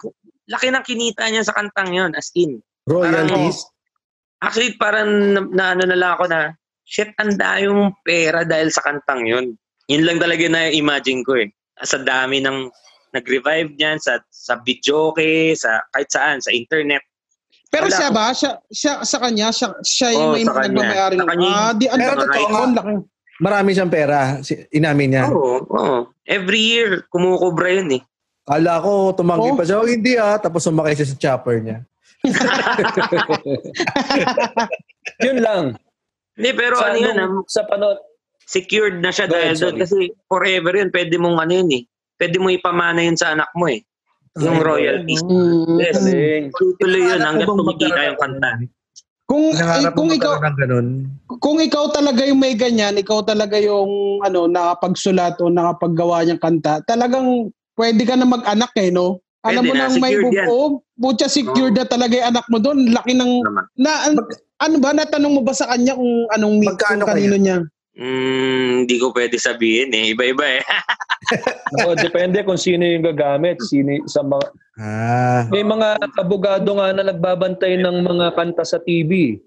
Laki ng kinita niya sa kantang yun, as in. royalties. Actually, parang na, na ano na lang ako na, shit, ang dami mong pera dahil sa kantang yun. Yun lang talaga na imagine ko eh. Sa dami ng nag-revive niyan, sa, sa videoke, sa kahit saan, sa internet. Pero Wala siya ba? Siya, siya sa kanya? Siya, siya yung Oo, may nagmamayari. Sa kanya. Ah, di, ang Pero totoo nga. laki. Marami siyang pera. Si, inamin niya. Oo, oo. Every year, kumukubra yun eh. Kala ko tumanggi Oh. pa siya. Oh, hindi ah. Tapos sumakay siya sa chopper niya. *laughs* Yun lang. Hindi, pero sa, ano yun, ah, sa panon, secured na siya dahil doon. Kasi forever yun, pwede mong ano yun eh. Pwede mo ipamana yun sa anak mo eh. Yung royalties. Mm. Yes. galing. Tuloy yun hanggang magkaroon yung kanta. Kung, eh, kung ikaw, ng kung ikaw talaga yung may ganyan, ikaw talaga yung ano, nakapagsulat o nakapaggawa niyang kanta, talagang pwede ka na mag-anak eh, no? Alam Pwede mo na, nang may secured yan. buo, butya secured na talaga yung anak mo doon. Laki ng, Naman. na, an- ano ba, natanong mo ba sa kanya kung anong Magkano kung kanino niya? Mm, hindi ko pwede sabihin eh. Iba-iba eh. *laughs* Ako, depende kung sino yung gagamit. Sino, sa mga, Ah. may mga abogado nga na nagbabantay ng mga kanta sa TV.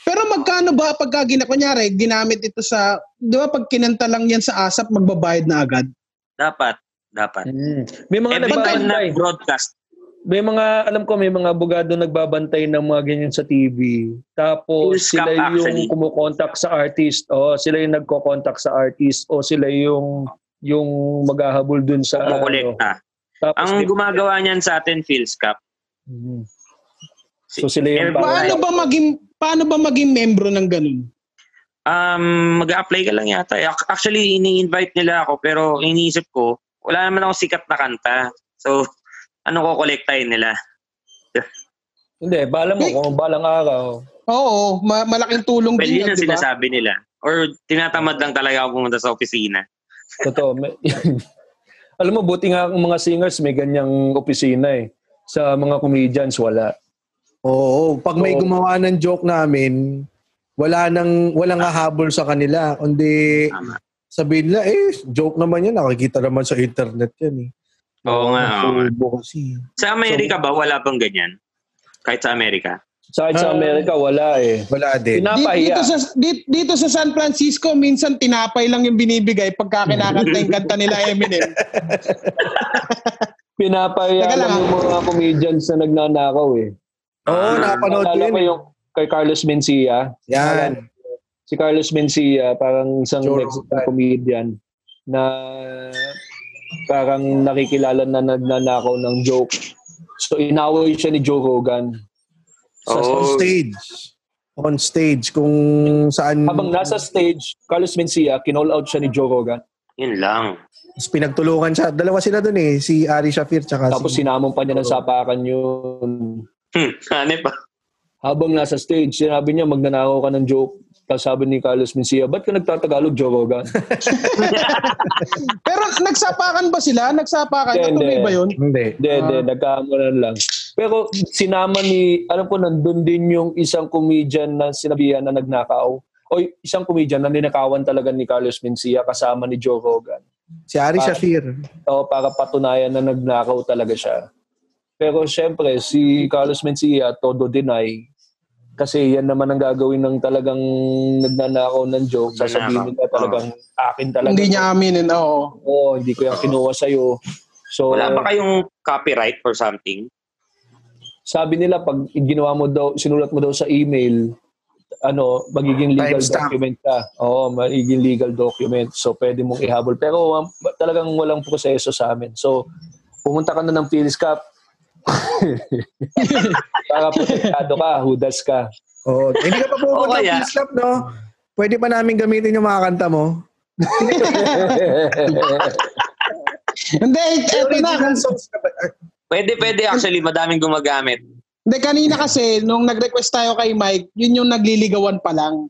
Pero magkano ba pagka gina, kunyari, ginamit ito sa, di ba pag kinanta lang yan sa ASAP, magbabayad na agad? dapat. Dapat. Mm. May mga na nagbabantay. broadcast. may mga, alam ko, may mga abogado nagbabantay ng mga ganyan sa TV. Tapos scam sila yung actually. kumukontak sa artist. O sila yung nagko-contact sa artist. O sila yung yung maghahabol dun sa ano. Kumukolekta. Tapos Ang gumagawa niyan sa atin, Phil's Cup. Mhm. So sila yung Paano ba maging paano ba maging membro ng ganun? Um, mag-apply ka lang yata. Ac- Actually, ini-invite nila ako pero iniisip ko, wala naman ako sikat na kanta. So, *laughs* ano ko kolektahin nila? Hindi, bala mo kung balang araw. Oo, ma- malaking tulong Well, din yun yun, ang di ba? sinasabi nila. Or tinatamad lang talaga ako pumunta sa opisina. Totoo. May- *laughs* alam mo, buti nga ang mga singers may ganyang opisina eh. Sa mga comedians, wala. Oo, pag may Oo. gumawa ng joke namin, wala nang walang hahabol sa kanila. Kundi Tama. Sabihin nila, eh, joke naman yan. Nakikita naman sa internet yan eh. Oo nga. oo kasi. Sa Amerika ba, wala bang ganyan? Kahit sa Amerika? Sa akin sa Ah. Amerika, wala eh. Wala din. Dito, Pinapahiya. dito sa dito, dito sa San Francisco, minsan tinapay lang yung binibigay pagka kinakanta yung kanta nila *laughs* Eminem. Pinapahiya lang, lang yung mga comedians na nagnanakaw eh. Oo, napanood ko yun. ko yung kay Carlos Mencia. Yan. Si Carlos Mencia, parang isang Joe Mexican Rogan. comedian na parang nakikilala na nagnanakaw ng joke. So inaway siya ni Joe Rogan. Sa on Oh. stage. On stage. Kung saan Habang nasa stage, Carlos Mencia, kinall out siya ni Joe Rogan. Yun lang. pinagtulungan siya. Dalawa sila dun eh. Si Ari Shafir tsaka Tapos si... sinamon pa niya ng sapakan yun. Hmm, hanip *laughs* pa. Habang nasa stage, sinabi niya magnanakaw ka ng joke. Tapos sabi ni Carlos Mencia, ba't ka nagtatagalog, Joe Rogan? *laughs* Pero nagsapakan ba sila? Nagsapakan? Hindi, Natuloy ba yun? Hindi. Hindi, hindi. Ah. Nagkaamulan lang. Pero sinama ni, alam ko, nandun din yung isang comedian na sinabihan na nagnakaw. O isang comedian na ninakawan talaga ni Carlos Mencia kasama ni Joe Rogan. Si Ari. Shafir. O para patunayan na nagnakaw talaga siya. Pero syempre, si Carlos Mencia, todo deny. Kasi yan naman ang gagawin ng talagang nagnanakaw ng joke. Sasabihin nila talagang akin talaga. Hindi niya aminin. Oo. Oo, hindi ko yung kinuha sa'yo. So, Wala ba kayong copyright or something? sabi nila pag ginawa mo daw, sinulat mo daw sa email, ano, magiging legal Timestamp. document ka. Oo, magiging legal document. So, pwede mong ihabol. Pero um, talagang walang proseso sa amin. So, pumunta ka na ng Phil's Cup. Para protektado ka, hudas ka. Oh, hindi ka pa *laughs* pumunta Peace Cup, no? Pwede pa namin gamitin yung mga kanta mo. *laughs* Hindi, na. Ka ba? Ah, Pwede, pwede actually. Madaming gumagamit. Hindi, kanina kasi, nung nag-request tayo kay Mike, yun yung nagliligawan pa lang.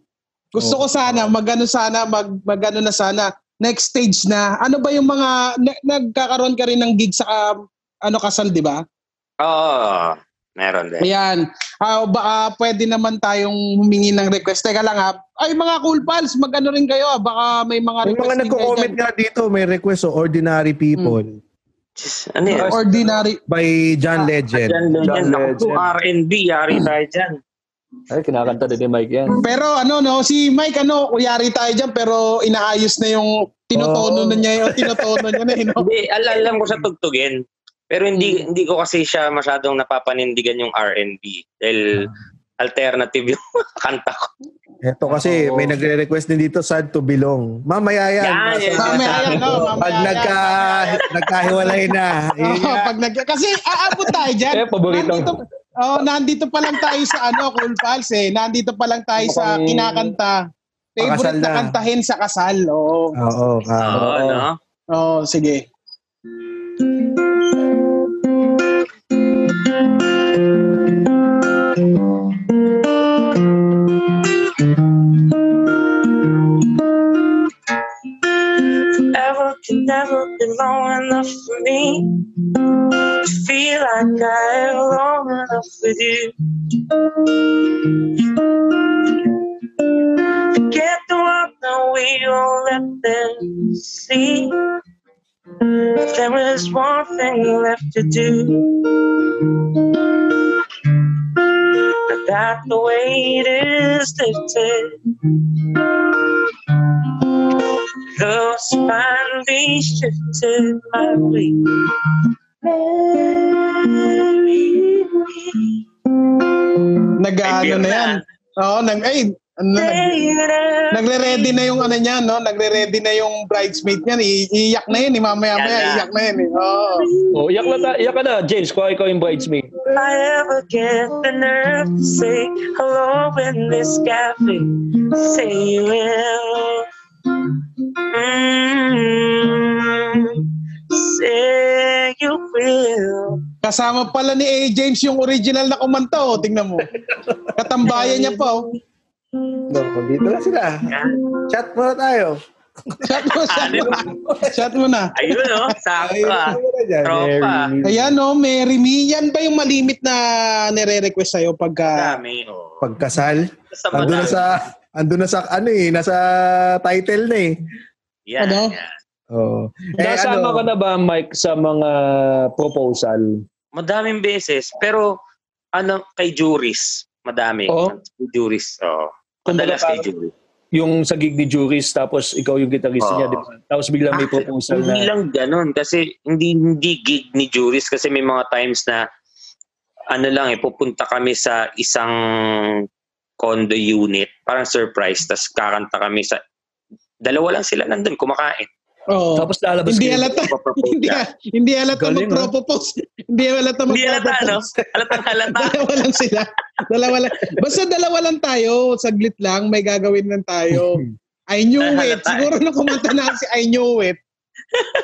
Gusto ko sana, magano sana, mag, magano na sana, next stage na. Ano ba yung mga, na- nagkakaroon ka rin ng gig sa, um, ano, kasal, di ba? Oo. Meron din. Ayan. Ah, baka pwede naman tayong humingi ng request. Teka lang ha. Ay, mga cool pals, mag-ano rin kayo. ah. Baka may mga May request mga din kayo nagko-comment nga dito, may request, oh, Ordinary People Just, ano yan? Ordinary. by John Legend. Diyan, John. Naku po, Legend. R&B. Yari tayo dyan. Ay, kinakanta din ni Mike yan. Pero ano no, si Mike ano, kuyari tayo dyan pero inaayos na yung tinotono Oh. na niya yung tinotono niya na, no? Hindi, al- alam ko sa tugtugin. Pero hindi hindi ko kasi siya masyadong napapanindigan yung R&B. Dahil alternative yung *laughs* kanta ko. Ito kasi, Oo. may nagre-request din dito, Sad to Belong. Mamaya yan. Yan, yan. Mamaya yan, no? Pag Mamaya nagka, nagkahiwalay na. Nga. pag nag kasi aabot tayo diyan. Eh, paborito. Nandito, oh, nandito pa lang tayo sa ano, Cool Pals eh. Nandito pa lang tayo sa kinakanta. Favorite na na. kantahin sa kasal. Oo. Oo. Oo, no? Oo, sige. Ever can never be long enough for me to feel like I am long enough with you. Forget the world now, we won't let them see. There is one thing left to do. But the way it is, they said. Love's finally shifted my way. Marry me. Na yan. Oh, nag, ay, nag, nagre-ready na yung ano niya, no? Nagre-ready na yung bridesmaid niyan. I- iiyak na yun, eh. Mamaya-maya, Yan na. iiyak na yun, eh. Oo. Oh, iyak, na, ta- iyak ka na, James, kung ikaw yung bridesmaid. I ever get the nerve to say hello in this cafe? Say you will. Mm, say you will. Kasama pala ni A. James yung original na kumanta, oh. Tingnan mo. Katambayan niya pa, oh. No, dito na sila. Chat muna tayo. Shot mo, shot mo. Shot mo na. Ayun, no? Sakto, ah. Tropa. Ayan, no, Mary Me. Yan ba yung malimit na nire-request sa'yo pagka... Dami, oh. Pagkasal. Ando na sa ando na sa ano eh, nasa title na eh. Yan, Ano? yan. Oh. Eh, Nasama ano, ka na ba, Mike, sa mga proposal? Madaming beses. Pero, ano, kay juries. Madami. Oo. Kay juries, oo. Kumbaga Madalas kay juries. Yung sa gig ni Juris, tapos ikaw yung gitarista Oo. niya, di ba? Tapos biglang may Actually, proposal Hindi na, lang ganun. Kasi hindi, hindi gig ni juries. Kasi may mga times na ano lang eh, pupunta kami sa isang condo unit. Parang surprise. Tapos kakanta kami sa... Dalawa lang sila nandun, kumakain. Oh. tapos lalabas hindi kayo. halata. Hindi, hindi halata Galing, ah. magpropose. Hindi halata Hindi halata, no? magpropose. Halatang halata. *laughs* dalawa lang sila. Dalawa lang. Basta dalawa lang tayo. Saglit lang. May gagawin lang tayo. *laughs* I knew Ah, it. halata. Siguro nung kumanta na si I knew it. *laughs*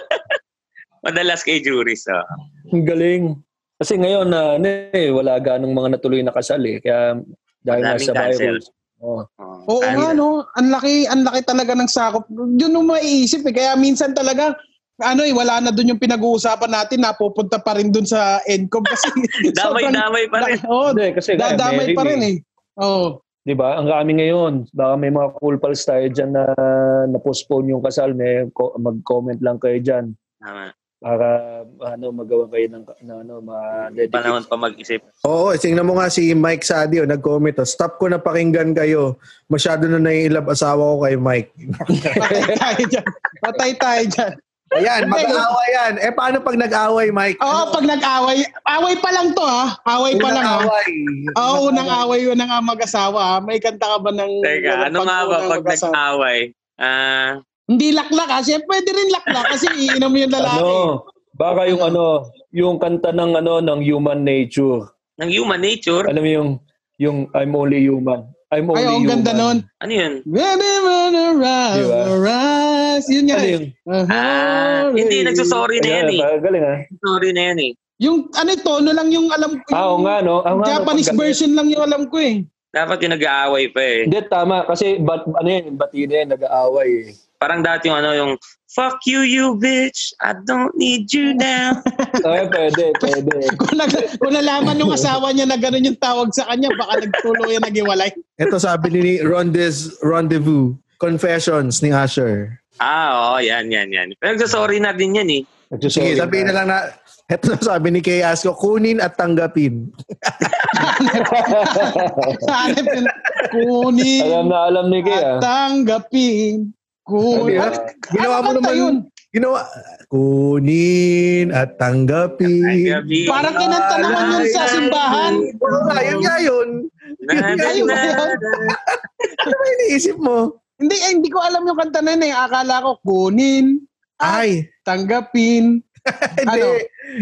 Madalas kay juries. Oh. Ang galing. Kasi ngayon, na ano eh, wala ganong mga natuloy na kasal eh. Kaya dahil nga Madaming sa cancel. virus. Oh. Oo Ano? nga, no? Ang laki, ang laki talaga ng sakop. Yun yung maiisip eh. Kaya minsan talaga, ano eh, wala na dun yung pinag-uusapan natin, napupunta pa rin dun sa ENCOM kasi *laughs* Damay-damay pa rin. *laughs* Oo, Hindi, kasi nga, dadamay pa rin eh. Oo. Di ba? Ang rami ngayon. Baka may mga cool pals tayo dyan na na-postpone yung kasal. May mag-comment lang kayo dyan. Tama. Para ano, magawa kayo ng na, ano, ma-dedicate. Panahon pa mag-isip. Oo, tingnan mo nga si Mike Sadio, nag-comment. oh, Stop ko na pakinggan kayo. Masyado na naiilab asawa ko kay Mike. *laughs* Patay tayo. Patay tayo dyan. Ayan, mag-aaway yan. Eh, paano pag nag-away, Mike? Oo, pag nag-away, away pa lang to ha. Away pa Unang lang ha. away. Oo, unang away, unang ah, mag-asawa ha. May kanta ka ba ng... Teka, ano nga ba pag nag-away? Ah, Hindi laklak ha. Siya pwede rin laklak kasi iinom yung lalaki. Ano? Baka yung ano, yung kanta ng ano ng human nature. ng human nature. Alam mo yung yung I'm only human. I'm only Ay, ang human. ganda nun. Ano yun? Ready, run around, Di ba? around. Yun nga. Ano eh. yung Ah, hindi, nagsusorry na yan eh. Ayan, galing ah. Sorry na yan eh. Yung ano tono lang yung alam ko. Ah, oo nga no. Nga, no, Japanese pag- version lang yung alam ko eh. Dapat yung nag-aaway pa eh. Hindi tama kasi bat, ano yun, bati na yan, nag-aaway eh. Parang dati yung ano yung, Fuck you, you bitch. I don't need you now. Ay, *laughs* pwede, pwede. *laughs* Kung, nag, kung nalaman yung asawa niya na gano'n yung tawag sa kanya, baka nagtuloy yan nag-iwalay. Ito sabi ni Rondes Rendezvous. Confessions ni Asher. ah, oo, yan, yan, yan. Pero nagsasorry na din yan eh. Sige, sabihin na lang na, ito sabi ni Kay Asko, kunin at tanggapin. *laughs* Kunin alam na alam ni Kay at ah. tanggapin. Kunin. Ano yun? Ginawa mo Ano naman, yun? ginawa, kunin at tanggapin. Gabi. Parang kinanta naman yun sa simbahan. Nga, yun nga yun. Na, ayun. na. Ano ba iniisip mo? Hindi, eh, hindi ko alam yung kanta na yun eh. Akala ko, kunin, Ay, tanggapin. *laughs* hindi. Ano?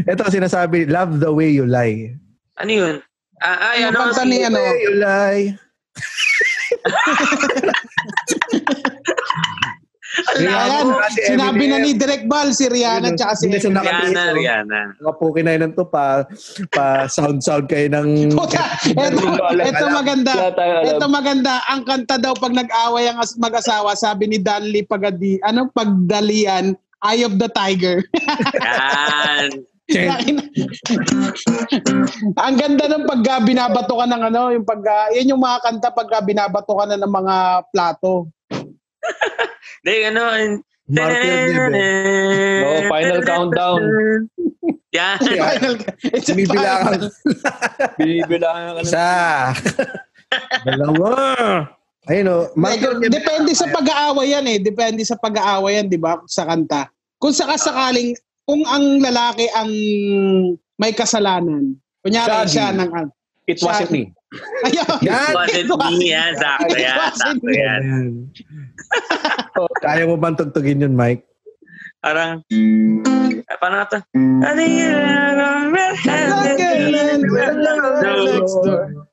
Ito sinasabi, love the way you lie. Ano yun? Ah, ay, ano? kanta ni ano? Way you lie. *laughs* Ayan, Kasi sinabi na ni Direk Bal, si Rihanna, tsaka si Hindi siya Eminem. Rihanna. Rihanna. Mga puki na yun to pa, pa sound-sound kayo ng... Eto, eto maganda. Ito maganda. Ang kanta daw pag nag-away ang as- mag-asawa, sabi ni Danley Pagadi, anong pagdalian? Eye of the Tiger. Yan. *laughs* ang ganda ng pagka binabato ka ng ano, yung pagka, yan yung mga kanta pagka binabato ka na ng mga plato. Di, ano, Martyr Dib, eh. *laughs* No, final countdown. Yan. Final, it's a Binibilangan. Binibilangan ka na. Isa. Dalawa. Ayun o. Like, depende sa pag-aaway yan eh. Depende sa pag-aaway yan, di ba? Sa kanta. Kung sakasakaling, kung ang lalaki ang may kasalanan, kunyari Shaggy. siya ng, It wasn't me. Ayaw. Yan! Wasn't me yan. Sakto yan. Sakto yan. Yan. Kaya mo bang tugtugin yun, Mike? Parang, ah, paano nga to? Door.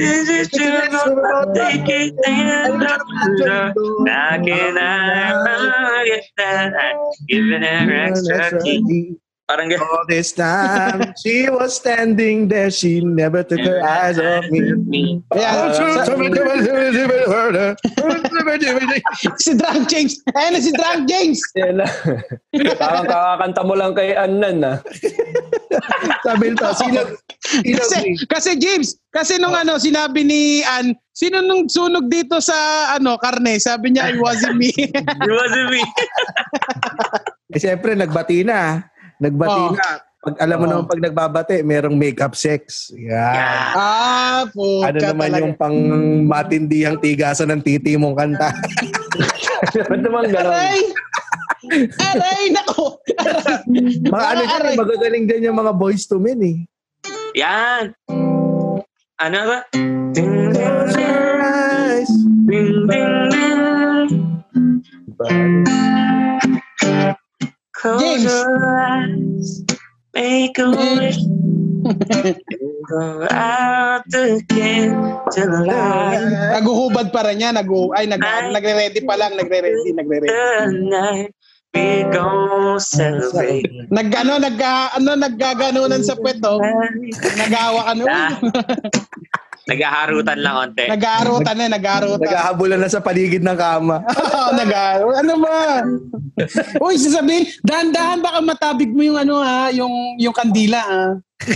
Is it true about taking things up can I get that? Giving her extra key. Parang gano'n. All this time, *laughs* she was standing there. She never took her eyes off me. Sa- si Drunk James. Ayan na si Drunk James. *laughs* Yan. Parang kakakanta mo lang kay Annan ah. *laughs* Sabi nito, sino, sino, Kasi, kasi James, kasi nung ano, sinabi ni Ann, sino nung sunog dito sa ano, karne? Sabi niya, it wasn't me. It wasn't me. eh, siyempre, nagbati na. Nagbati Oh. na. Pag alam mo Oh. naman pag nagbabate, merong makeup sex. Yan. Yeah. ah, po. Ano naman yung pang matindihang tigasan ng titi mong kanta? Ba't naman gano'n? Aray! Aray, nako! mga ano dyan, Aray. magagaling din yung mga boys to men eh. Yan. Ano ba? Ding, ding, ding, ding, ding, ding. Close James. your eyes. Make a wish. Go out again to the light. Naguhubad pa rin niya. Nagu, ay, nag, nagre-ready pa lang. Nagre-ready, nagre-ready. We gon' celebrate. Nag, ano, nag, ano, naggaganunan sa pweto. Nagawa ka nun. *laughs* Ah. Naghaharutan lang onte. Nag-aarutan na, nag-aarutan. Naghahabulan na sa paligid ng kama. *laughs* Oo, nag-aarutan. Ano ba? *laughs* Uy, sasabihin, dahan-dahan baka matabig mo yung ano ha, yung, yung kandila ha. *laughs*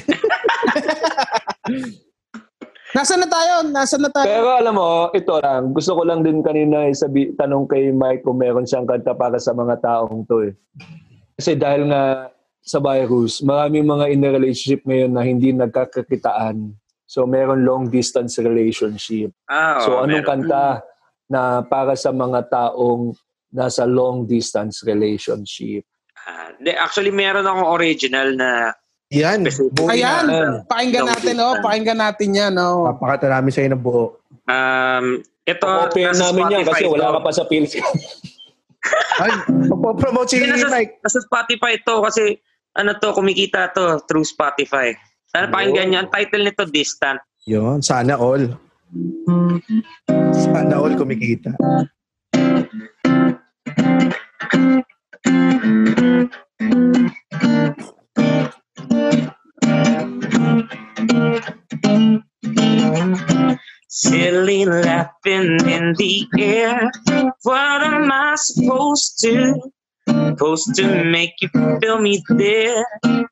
Nasaan na tayo? Nasaan na tayo? Pero alam mo, ito lang. Gusto ko lang din kanina isabi, tanong kay Mike kung meron siyang kanta para sa mga taong to eh. Kasi dahil nga sa virus, maraming mga in a relationship ngayon na hindi nagkakakitaan. So meron long distance relationship. Ah, So anong meron. kanta na para sa mga taong nasa long distance relationship? Ah, di, actually, meron akong original na Yan. Ayan, na. pakinggan natin, oh. Pakinggan natin yan, oh. Papakata namin sa'yo ng buo. um, ito, Open namin yan kasi Spotify wala ka pa sa Philips. *laughs* Ay, magpo-promote si Mike. nasa Spotify to kasi ano to, kumikita to through Spotify. Sana pakinggan nyo. Ang title nito, Distant. Yun, sana all. Sana all kumikita. Silly laughing in the air. What am I supposed to? Supposed to make you feel me there.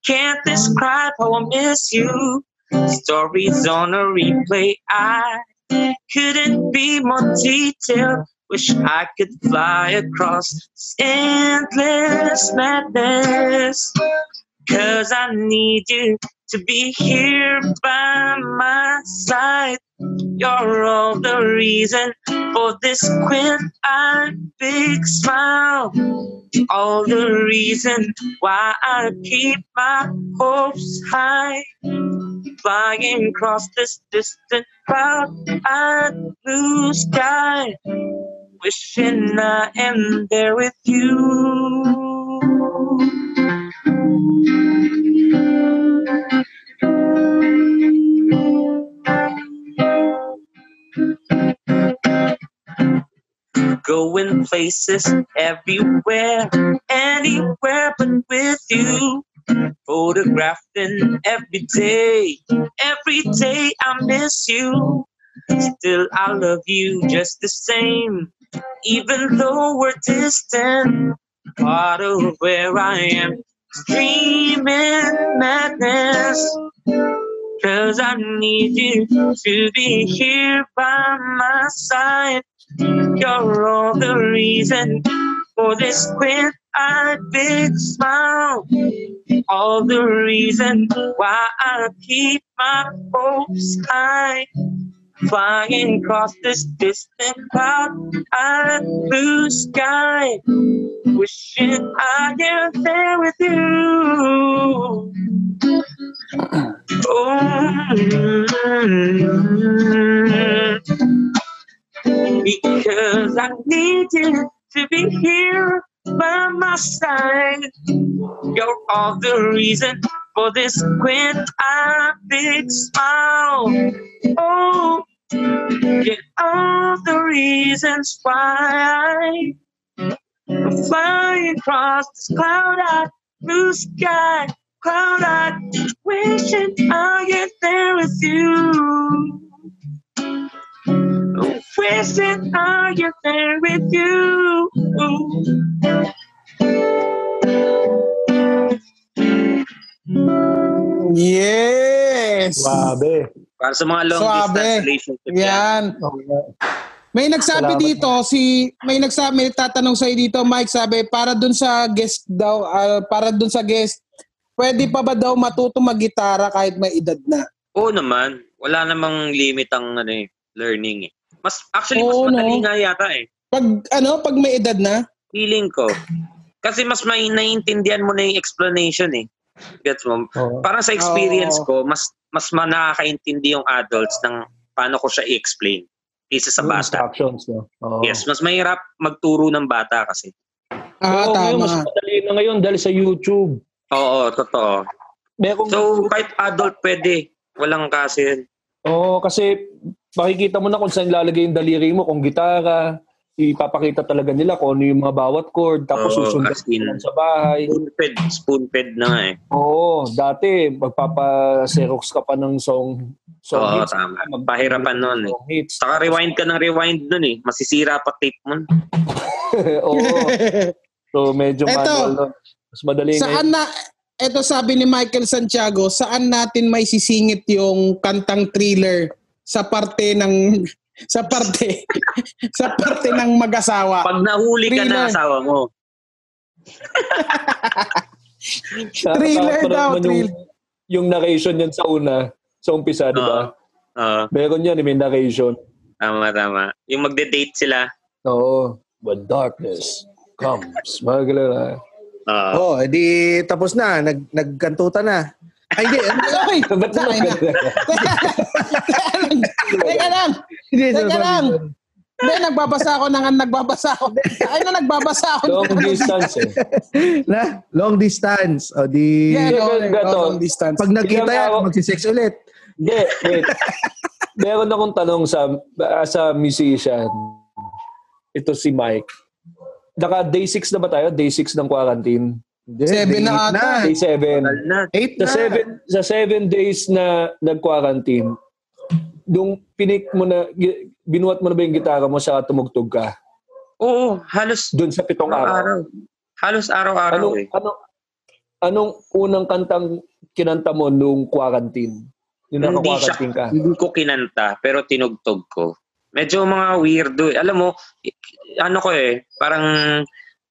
Can't describe how I miss you. Stories on a replay. I couldn't be more detailed. Wish I could fly across endless madness. Cause I need you to be here by my side. You're all the reason for this quint-eyed big smile. All the reason why I keep my hopes high. Flying across this distant cloud-eyed blue sky. Wishing I am there with you. Going places everywhere, anywhere but with you. Photographing every day, every day I miss you. Still, I love you just the same, even though we're distant. Part of where I am dreaming madness. Cause I need you to be here by my side. You're all the reason for this quint eyed big smile. All the reason why I keep my hopes high. Flying across this distant cloud eyed blue sky. Wishing I am there with you. Oh, mm-hmm. Cause I need you to be here by my side. You're all the reason for this quint big smile. Oh, you're all the reasons why I'm flying across this cloud-eyed blue sky. Cloud-eyed, wishing I'll get there with you. Wishing I'll get there with you. Yes! Swabe. Para sa mga long Suabe. distance relationship yan. Yan. May nagsabi Salamat. dito, si may nagsabi, may tatanong sa dito, Mike, sabi, para dun sa guest daw, ah, para dun sa guest, pwede pa ba daw matuto mag-gitara kahit may edad na? Oo naman. Wala namang limit ang ano, eh, learning eh. Mas, actually, mas Oo, no? madali nga yata eh. Pag ano, pag may edad na? Feeling ko. Kasi mas may naiintindihan mo na yung explanation eh. Gets mo? Oo. Parang sa experience Oo. ko, mas mas ma- nakakaintindi yung adults ng paano ko siya i-explain kaysa sa Yung bata. Instructions, no? Oo. Yes, mas mahirap magturo ng bata kasi. Ah, Oo, ngayon, tama. mas madali na ngayon dahil sa YouTube. Oo, totoo. Meron, So, kahit adult pwede. Walang kasi yun. Oo, kasi makikita mo na kung saan lalagay yung daliri mo, kung gitara, ipapakita talaga nila kung ano yung mga bawat chord, tapos Oo, susundan in- mo sa bahay. Spoon-fed. Spoon-fed na nga eh. Oo, dati magpapa-xerox ka pa ng song, song Oo, hits. tama. Mag- Pahirapan nun eh. Hits. Saka rewind ka ng rewind nun eh. Masisira pa tape mo. *laughs* Oo. So, medyo Eto. manual nun. Mas madali Saan na, eto sabi ni Michael Santiago, saan natin may sisingit yung kantang thriller sa parte ng sa parte *laughs* sa parte ng mag-asawa. Pag nahuli ka Thriller. na asawa mo. *laughs* Thriller daw, man yung, thriller. yung narration yan sa una, sa umpisa, di ba? Oo. Meron yan, may narration. tama, tama. Yung magde-date sila. Oo. When darkness comes. Mga na. Oo. Oh, edi tapos na, nag nagkantuta na. Ay, hindi. Ay, *laughs* Ba't? Teka Hindi, Teka sorry. lang. Hindi, nagbabasa ako ng nagbabasa ako. Ay na, nagbabasa ako. Long distance eh. Na, long distance. O di, Yeah, no, long distance. pag nagkita Ilang yan, magsisex ulit. Hindi, wait. Meron akong tanong sa sa musician. Ito si Mike. Naka day 6 na ba tayo? Day 6 ng quarantine. Hindi, Seven na eight ata. Day 7. Tagal na. Eight Sa na. seven, sa seven days na nag-quarantine, nung pinik mo na, binuhat mo na ba yung gitara mo sa tumugtog ka? Oo, halos Doon sa pitong araw. araw. Halos araw-araw Anong, eh. ano, anong unang kantang kinanta mo nung quarantine? Nung Hindi siya, naka-quarantine ka? hindi ko kinanta, pero tinugtog ko. Medyo mga weirdo eh. Alam mo, ano ko eh, parang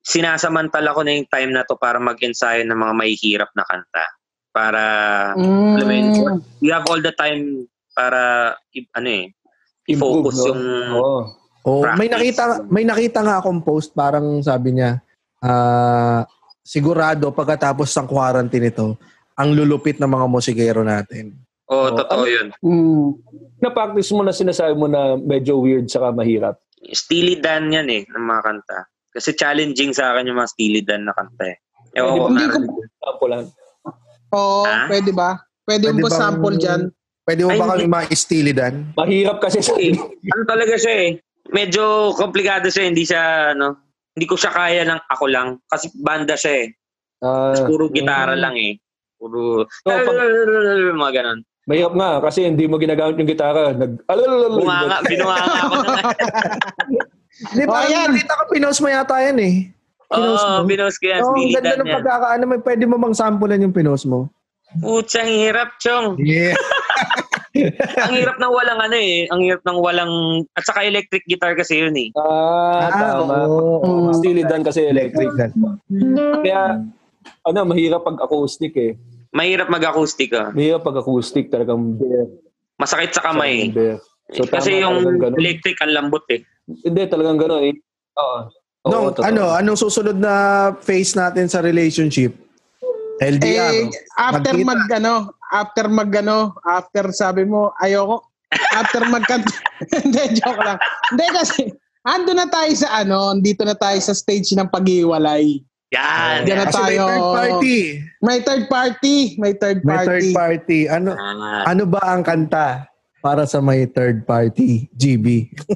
sinasamantala ko na yung time na to para mag-ensayo ng mga mahihirap na kanta. Para, Mm. alam mo yun, you have all the time para, ano eh, i-focus Improve, yung. Oh, may practice. nakita may nakita nga akong post parang sabi niya ah sigurado pagkatapos ng quarantine ito ang lulupit ng mga musikero natin. oh, Oo. totoo yun. Mm. Na-practice mo na sinasabi mo na medyo weird saka mahirap. Steely Dan yan eh, ng mga kanta. Kasi challenging sa akin yung mga Steely Dan na kanta eh. Ewan ko, Hindi meron- Sample lang. Oo, Ah? pwede ba? Pwede, mo ba bang- sample dyan? Pwede mo Ay, ba kami hindi. ma-steely dan? Mahirap kasi sa Eh, *laughs* ano talaga siya eh. Medyo komplikado siya, hindi siya, ano, hindi ko siya kaya ng ako lang. Kasi banda siya eh. Tapos puro gitara mm. lang eh. Puro, So, pag- *laughs* mga ganon. Mahirap nga kasi hindi mo ginagamit yung gitara. Nag Bunganga, binunganga ako na. *laughs* Di ba? Oh, yan. Nakita ko pinost mo yata yan eh. Pinost Oo, mo. binos ko yan. Oh, ang ganda ng pagkakaano. May pwede mo bang samplean yung pinost mo? Putsang hirap, Chong. Yeah. *laughs* Ang hirap ng walang ano eh. Ang hirap ng walang... At saka electric guitar kasi yun eh. Ah, tama. oo. Mm. Steely Dan kasi electric. Kaya, ano, mahirap pag acoustic eh. Mahirap mag-acoustic ah. Mahirap pag acoustic talagang bare. Masakit sa kamay. Bare. So, Kasi yung electric ang lambot eh. Hindi, talagang gano'n eh. Oo. Oo, No, ano, anong susunod na phase natin sa relationship? LDR. Eh, after Magkita. mag ano, after mag ano, after sabi mo, ayoko. After magkanta. *laughs* Hindi, joke lang. Hindi kasi, ando na tayo sa ano, dito na tayo sa stage ng paghiwalay. Yan. Diyan na Kasi may tayo. third party. May third party. May third May party. third party. Ano Ah, ano ba ang kanta para sa may third party, GB? *laughs*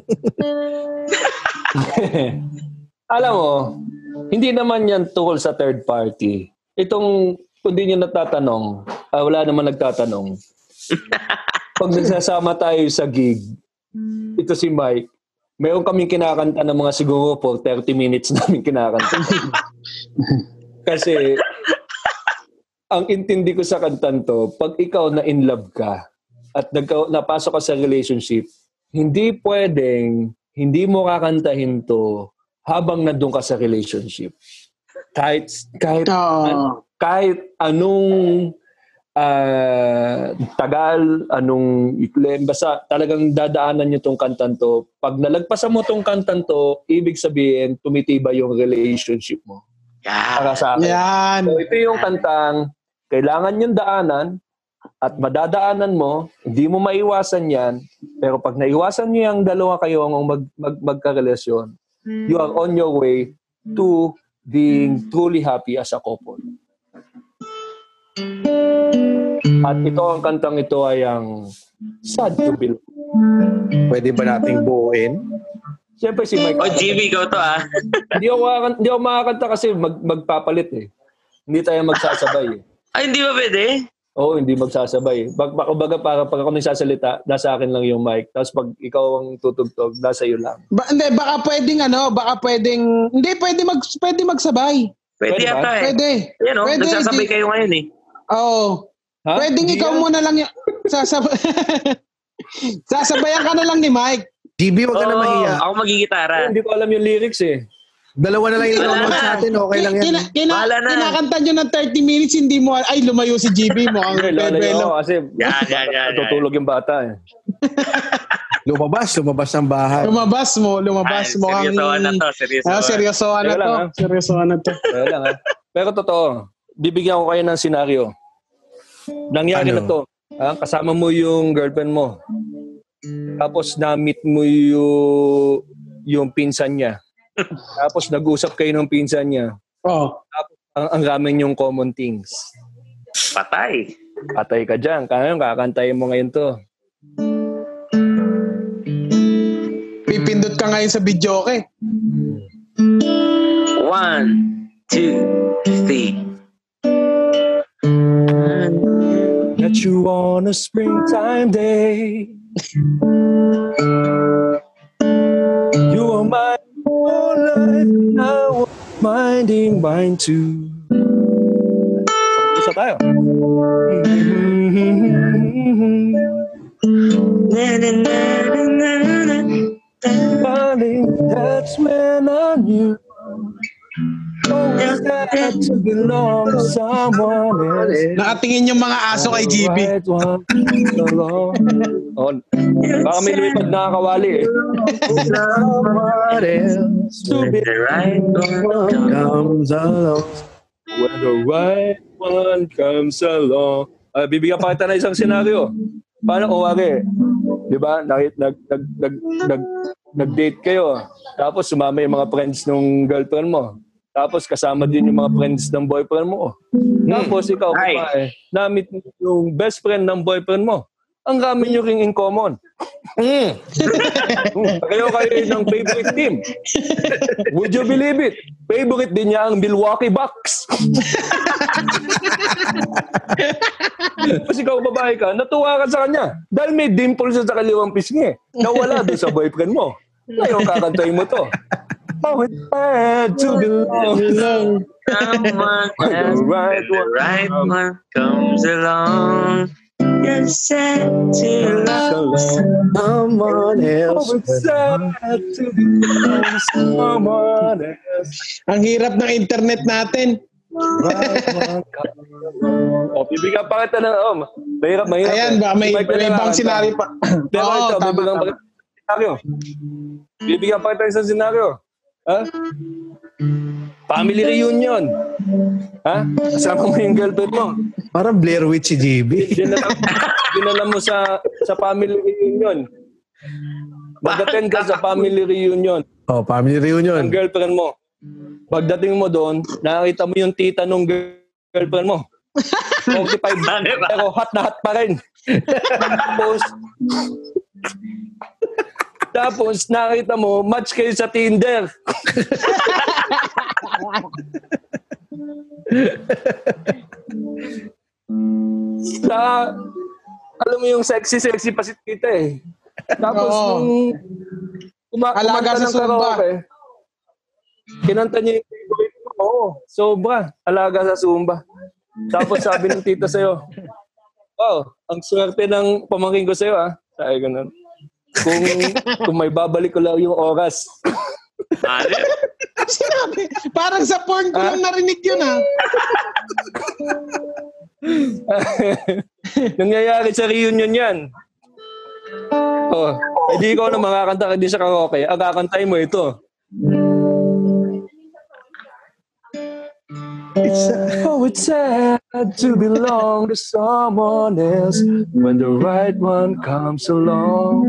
Alam mo, hindi naman yan tukol sa third party. Itong, kung di nyo natatanong, ah, wala naman nagtatanong. *laughs* Pag nagsasama tayo sa gig, ito si Mike, mayroon kaming kinakanta ng mga siguro for 30 minutes *laughs* namin kinakanta. *laughs* Kasi, ang intindi ko sa kantan to, pag ikaw na in love ka at nagka, napasok ka sa relationship, hindi pwedeng hindi mo kakantahin to habang nandun ka sa relationship. Kahit kahit Oo. kahit anong ah, tagal, anong iklim, basta talagang dadaanan nyo tong kantan to. Pag nalagpasan mo tong kantan to, ibig sabihin, tumitibay yung relationship mo. yan. Para sa akin. Yan. So ito yung kantang kailangan yung daanan at madadaanan mo, hindi mo maiwasan yan, pero pag naiwasan niyo yung dalawa kayo ang mag, mag, magkarelasyon, you are on your way to being truly happy as a couple. At ito ang kantang ito ay ang Sad to Be Loved. Pwede ba nating buuin? Siyempre si Mike. Oh, GB, ikaw to ah. *laughs* hindi ako makakanta, hindi ako makakanta kasi mag, magpapalit eh. Hindi tayo magsasabay eh. Ay, hindi ba pwede? Oo, hindi magsasabay. Baka baga para pag ako nagsasalita, nasa akin lang yung mic. Tapos pag ikaw ang tutugtog, nasa iyo lang. Ba, hindi, baka pwedeng ano, baka pwedeng, hindi, pwede, mag, pwede magsabay. Pwede Pwede yata eh. Pwede. Yan o, Pwede, nagsasabay di- kayo ngayon eh. Oo. Ha? Pwedeng Hindi ikaw yan. muna lang yung, sasabay, *laughs* sasabayan ka na lang ni Mike. GB, wag ka na Oo, mahiya. Ako magigitara. Hindi ko alam yung lyrics eh. Dalawa na lang yung nanonood sa atin, okay lang yan. Kina, kina, Bahala na. kinakanta nyo ng 30 minutes, hindi mo, ay lumayo si GB mo. Ang bebelo. kasi Yan, yan, natutulog yung bata eh. *laughs* Lumabas, lumabas ng bahay. Lumabas mo, lumabas Ay, mo. ang- seryosohan na to, seryosohan. Ah, seryosohan na to. ah. Seryosohan na to. *laughs* Kaya lang ha. Pero totoo, bibigyan ko kayo ng senaryo. Nangyari Ano? na to. Ha? Kasama mo yung girlfriend mo. Tapos na-meet mo yung, yung pinsan niya. Tapos nag-usap kayo ng pinsan niya. Oh. Ang, ang ramen yung common things. Patay. Patay ka dyan. Kaya kakantayin mo ngayon to. Pipindot ka ngayon sa video, okay? One, two, three. Met you on a springtime day. You are my whole life. Now minding mine too. Isa tayo. Na, na, na, na, na, na. Darling, that's when I knew. Always had to belong to someone else. Nakatingin yung mga aso kay GB. Oh, baka may lumipad na kawali eh. The right one. comes along? When the right one comes along. Ah, bibigyan pa kita ng isang senaryo. Paano kung wari, di ba, nag, nag, nag, nag, nag, nag-date kayo, tapos sumama yung mga friends ng girlfriend mo. Tapos kasama din yung mga friends ng boyfriend mo. Tapos ikaw, na-meet mo yung best friend ng boyfriend mo. Ang rami nyo ring in common. Mm. *laughs* kayo kayo ng favorite team. Would you believe it? Favorite din niya ang Milwaukee Bucks. *laughs* Tapos ikaw babae ka, natuwa ka sa kanya. Dahil may dimple siya sa kaliwang pisngi. Nawala doon sa boyfriend mo. Ngayon kakantayin mo to. Oh, it's bad to belong. Someone *laughs* The right one comes along. You're sad to love. Someone Oh, else. it's sad to to someone else. Ang hirap ng internet natin. Along. *laughs* Oh, bibigyan pa kita ng, oh, mahirap, mahirap. Ayan eh. ba, may, may na ibang sinari pa. *laughs* Pero Oo, ito, tama, bibigyan pa kita ng senaryo. Bibigyan pa kita ng isang senaryo. Ha? Family reunion. Ha? Kasama mo yung girlfriend mo. Parang Blair Witch si GB. Dinala, dinala mo sa sa family reunion. Mag-attend ka sa family reunion Oh, family reunion. ng girlfriend mo. Pagdating mo doon, nakita mo yung tita nung girl- girlfriend mo. 45 *laughs* pero hot na hot pa rin. tapos, tapos nakita mo, match kayo sa Tinder. *laughs* sa, alam mo yung sexy-sexy pa si tita eh. Tapos Oo. nung kuma- Alaga kumanta sa ng Zumba. karaoke, kinanta niya yung favorite mo. Oo, sobra. Alaga sa Zumba. Tapos sabi ng tita sa'yo, wow, ang swerte ng pamangkin ko sa'yo ah. Sabi ko nun. Kung, kung may babalik ko lang yung oras. *laughs* Ano? Sinabi, parang sa porn ko lang narinig yun ah. *laughs* Nangyayari sa reunion yan. Oh, hindi ikaw na makakanta ka din sa karaoke. Ang kakantay mo ito. It's oh, it's sad to belong to someone else when the right one comes along.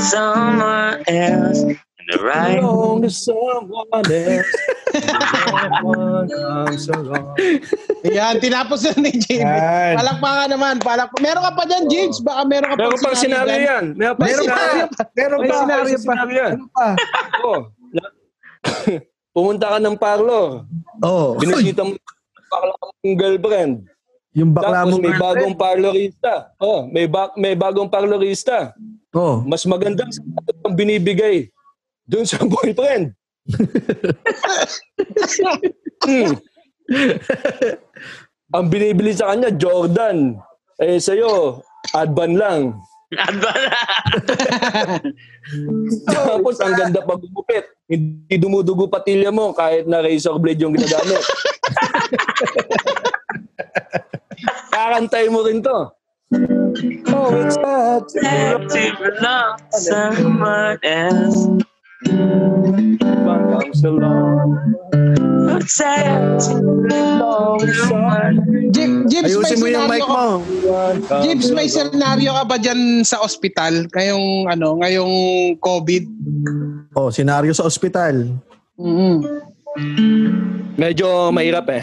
Someone else in the right. Belong to someone else when the right one comes along. Yan, tinapos na ni James. Palakpakan naman. Palak Meron ka pa dyan, James. Baka meron ka Meron pang pang sinabi scenario yan. Meron Meron pa. scenario. Meron pa. scenario pa. yan. Ano pa? *laughs* Oh, *laughs* pumunta ka ng parlo. Oh, Binisita mo yung bakla mong girlfriend. yung bakla Tapos mong may girlfriend. bagong parlorista. Oh, may ba- may bagong parlorista. Oh, Mas magandang sapatos ang binibigay doon sa *laughs* boyfriend. Hmm. ang binibili sa kanya, Jordan. Eh, sa'yo, Advan lang. *laughs* Tapos, ang ganda pag gumupit. Hindi dumudugo patilya mo kahit na razor blade yung ginagamit. *laughs* Kakantay mo rin to. Oh, it's sad to To belong to someone else. One comes along. It's sad to belong to someone. May ayusin mo yung senaryo mic ka- mo. Comes James, may senaryo ka ba dyan sa ospital? Ngayong, ano, ngayong COVID? Oh, senaryo sa ospital. Mm-hmm. Medyo mahirap eh.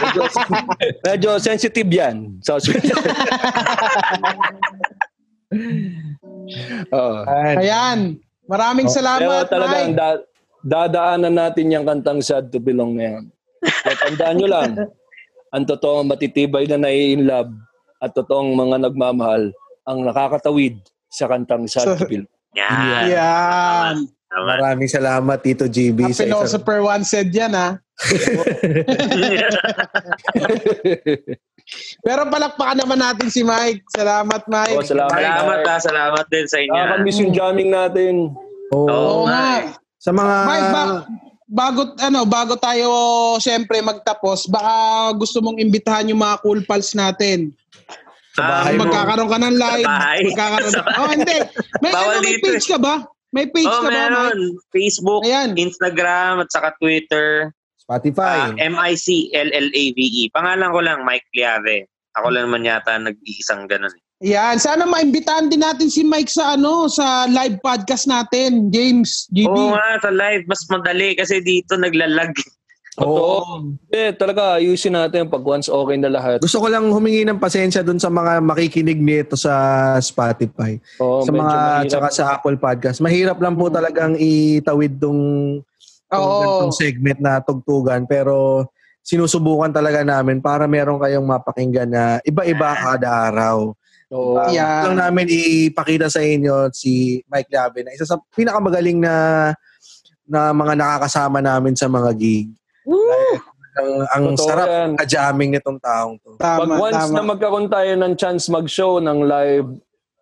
medyo, *laughs* medyo sensitive yan hospital. Oo. Ayan. Maraming Pero salamat, talagang Mike. da- dadaanan natin yung kantang Sad to Belong na yan. At tandaan nyo lang, ang totoong matitibay na nai-in love at totoong mga nagmamahal ang nakakatawid sa kantang Sad to Belong. Yan. Yan. Tama. Maraming salamat, Tito GB. A sa isang- philosopher once said yan, ha? *laughs* Pero palakpakan naman natin si Mike. Salamat, Mike. Oh, salamat. Salamat ha, salamat din sa inyo. Nakakamiss yung jamming natin. Oo. Oo Oo nga. nga. Sa mga... Mike, ba- bago, ano, bago tayo siyempre magtapos, baka gusto mong imbitahan yung mga cool pals natin. Ah, bahay mo. magkakaroon ka ng live. Sa bahay. Magkakaroon *laughs* Sa bahay. Oh, hindi. May, Bawal ano, may dito page ka ba? May page oh, ka ba, Mike? meron. Facebook, Ayan. Instagram, at saka Twitter. Spotify. Ah, M-I-C-L-L-A-V-E. E. Pangalan ko lang, Mike Pliave. Ako lang naman yata nag-iisang ganun. Yan, sana maimbitahan din natin si Mike sa ano, sa live podcast natin, James, GB. Oo nga, sa live, mas madali kasi dito naglalag. Totoo. Eh, talaga, ayusin natin pag once okay na lahat. Gusto ko lang humingi ng pasensya dun sa mga makikinig nito sa Spotify. Oh, sa mga mahirap. tsaka sa Apple Podcast. Mahirap lang po talagang itawid Oo. ganitong segment na tugtugan pero sinusubukan talaga namin para meron kayong mapakinggan na iba-iba kada araw. Oo. Uh, Yeah. lang namin ipakita sa inyo si Mike Labe na isa sa pinakamagaling na na mga nakakasama namin sa mga gig. Like, ang, ang Totoo sarap yan. ka-jamming nitong taong to. Pag Tama, once tama. na magkaroon tayo ng chance mag-show ng live,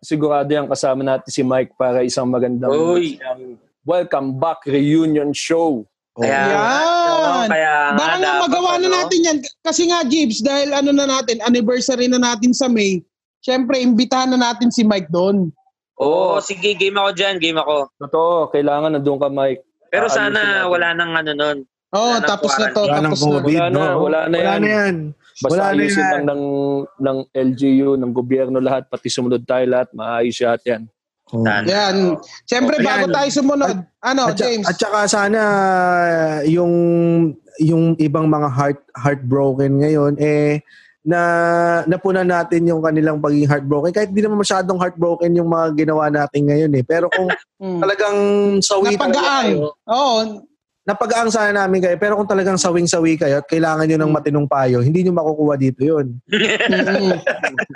sigurado yan kasama natin si Mike para isang magandang Uy. isang welcome back reunion show. Kaya, Yan. kaya nga, Baka nga magawa na ano, natin yan. Kasi nga, Jeeves, dahil ano na natin, anniversary na natin sa May, syempre, imbitahan na natin si Mike doon. Oo, sige, game ako dyan, game ako. Totoo, kailangan nandun ka Mike. Pero Ayusin sana natin. wala nang ano nun. Oh, Wala nang tapos na to, Wala tapos na. COVID, Wala na, no? wala na Wala yan. na yan. Basta Wala na yan. lang ng, ng LGU, ng gobyerno lahat, pati sumunod tayo lahat, maayos lahat yan. Oh. Yan. Siyempre, Ayan. bago tayo sumunod, ano, At, James? at saka sana yung yung ibang mga heart heartbroken ngayon eh na napuna natin yung kanilang pagiging heartbroken kahit di naman masyadong heartbroken yung mga ginawa natin ngayon eh pero kung *laughs* Hmm. talagang sawi talaga Napagaang. kayo Oo. Napagaang sana namin kayo pero kung talagang sawing-sawi kayo at kailangan nyo ng matinong payo hindi nyo makukuha dito yun *laughs* Mm.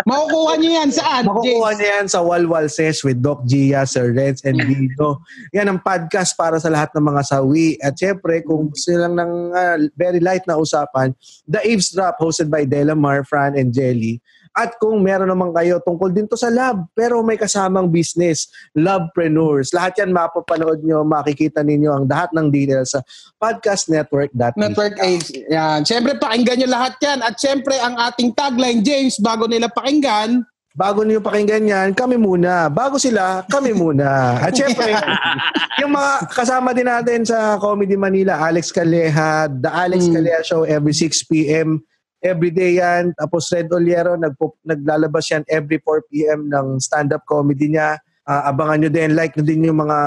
Makukuha niyo yan saan, Makukuha niya yan sa Walwal Ses with Doc Gia, Sir Renz, and Vito. Yan ang podcast para sa lahat ng mga sawi. At syempre, kung gusto lang ng ah, very light na usapan, The Eavesdrop hosted by Delamar, Fran, and Jelly. At kung meron naman kayo tungkol din to sa love, pero may kasamang business, lovepreneurs. Lahat yan mapapanood nyo, makikita ninyo ang lahat ng details sa podcastnetwork.net. Network Age. Yan. Siyempre, pakinggan nyo lahat yan. At siyempre, ang ating tagline, James, bago nila pakinggan, bago niyo pakinggan yan, kami muna. Bago sila, kami muna. At syempre, *laughs* yung mga kasama din natin sa Comedy Manila, Alex Calleja, The Alex Mm. Calleja Show every 6 p.m. Every day yan. Tapos Red Oliero, nagpo, naglalabas yan every 4 p.m. ng stand-up comedy niya. Ah, abangan nyo din, like nyo din yung mga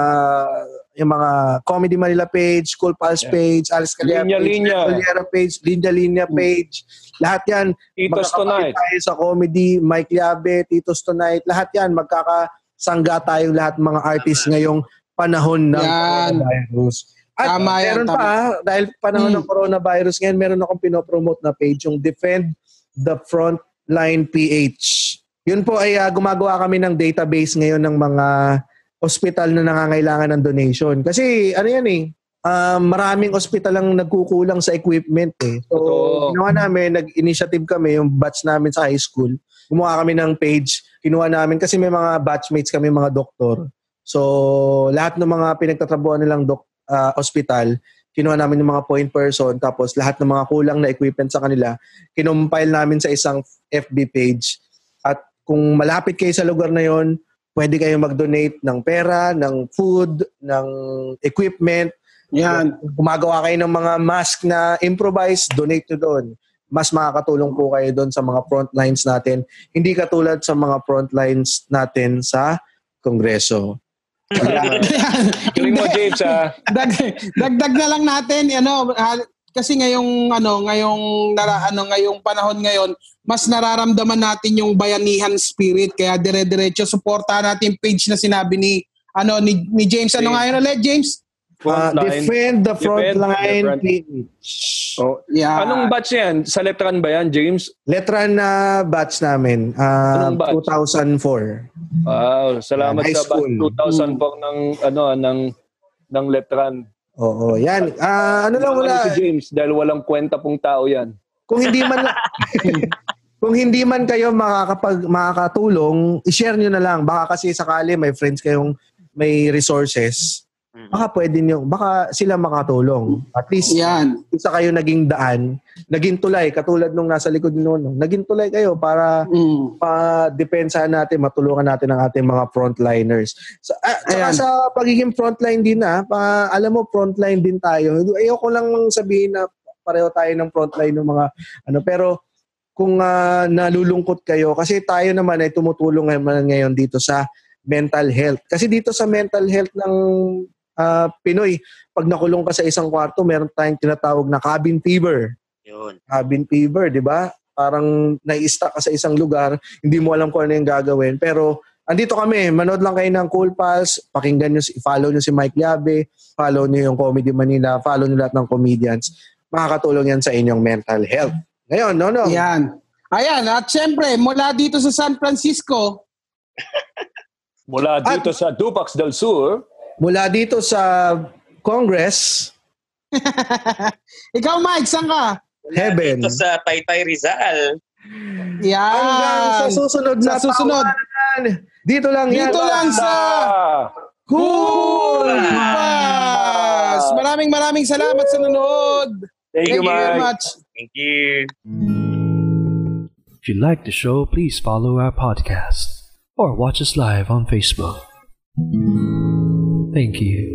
yung mga Comedy Manila page, Cool Pals Yeah. page, Alex Calleja Linya, page, Linya. Red Oliero page, Linya Linya Mm. page. Lahat yan, Titos tonight. tayo sa comedy, Mike Liabe, Titos Tonight, lahat yan, magkakasangga tayong lahat mga artists ngayong panahon ng Yan. coronavirus. At Tama yan, meron tama. pa, dahil panahon Hmm. ng coronavirus ngayon, meron akong pinopromote na page, yung Defend the Frontline PH. Yun po ay ah, gumagawa kami ng database ngayon ng mga hospital na nangangailangan ng donation. Kasi ano yan eh, ah, maraming hospital ang nagkukulang sa equipment eh. So, Totoo. ginawa namin, nag-initiative kami, yung batch namin sa high school. Gumawa kami ng page. Kinuha namin, kasi may mga batchmates kami, mga doktor. So, lahat ng mga pinagtatrabuhan nilang dok, ah, hospital, kinuha namin yung mga point person, tapos lahat ng mga kulang na equipment sa kanila, kinumpile namin sa isang FB page. At kung malapit kayo sa lugar na yon, pwede kayo mag-donate ng pera, ng food, ng equipment, yan. gumagawa kayo ng mga mask na improvise, donate nyo doon. Mas makakatulong po kayo doon sa mga front lines natin. Hindi katulad sa mga front lines natin sa Kongreso. Galing *laughs* mo, James, ah. Dag, dagdag na lang natin, ano, kasi ngayong ano, ngayong nara, ano, ngayong panahon ngayon, mas nararamdaman natin yung bayanihan spirit kaya dire-diretso suportahan natin yung page na sinabi ni ano ni, ni James. Ano James. nga yun ulit, James? Uh, Frontline. defend the front Defend the line. front- PH. Oh. Yeah. Anong batch yan? Sa letran ba yan, James? Letra na batch namin. Uh, Anong batch? 2004. Wow, salamat High sa batch school. 2004 ng ano ng ng letran. Oo, yan. Ah, ano lang wala. Ano si James dahil walang kwenta pong tao yan. Kung hindi man *laughs* kung hindi man kayo makakapag makakatulong, i-share nyo na lang. Baka kasi sakali may friends kayong may resources. Baka pwede nyo, baka sila makatulong. At least Yan. isa kayo naging daan, naging tulay katulad nung nasa likod nyo, no? naging tulay kayo para Mm. pa-depensahan natin, matulungan natin ang ating mga frontliners. Sa, ah, tsaka Ayan. sa pagiging frontline din na, pa, alam mo, frontline din tayo. Ayoko lang sabihin na pareho tayo ng frontline ng mga ano, pero kung ah, nalulungkot kayo, kasi tayo naman ay tumutulong naman ngayon dito sa mental health. Kasi dito sa mental health ng ah, Pinoy, pag nakulong ka sa isang kwarto, meron tayong tinatawag na cabin fever Yun. cabin fever, di ba? Parang nai-stuck ka sa isang lugar, hindi mo alam kung ano yung gagawin. Pero andito kami, manood lang kayo ng Cool Pals, pakinggan nyo, si- follow nyo si Mike Liabe, follow nyo yung Comedy Manila, follow nyo lahat ng comedians. Makakatulong yan sa inyong mental health. Ngayon, no, no. Yan. Ayan, at syempre, mula dito sa San Francisco, Mula dito sa Dupax del Sur, Mula dito sa Congress, *laughs* ikaw Mike, saan ka? Heaven. Dito sa Taytay Rizal. hanggang sa Yan. susunod na Sa susunod. tawanan. Dito lang yan. Dito lang sa Cool Pass. Maraming maraming salamat sa nanonood. thank, you, very Mike. much. Thank you. If you like the show, please follow our podcast or watch us live on Facebook. Thank you.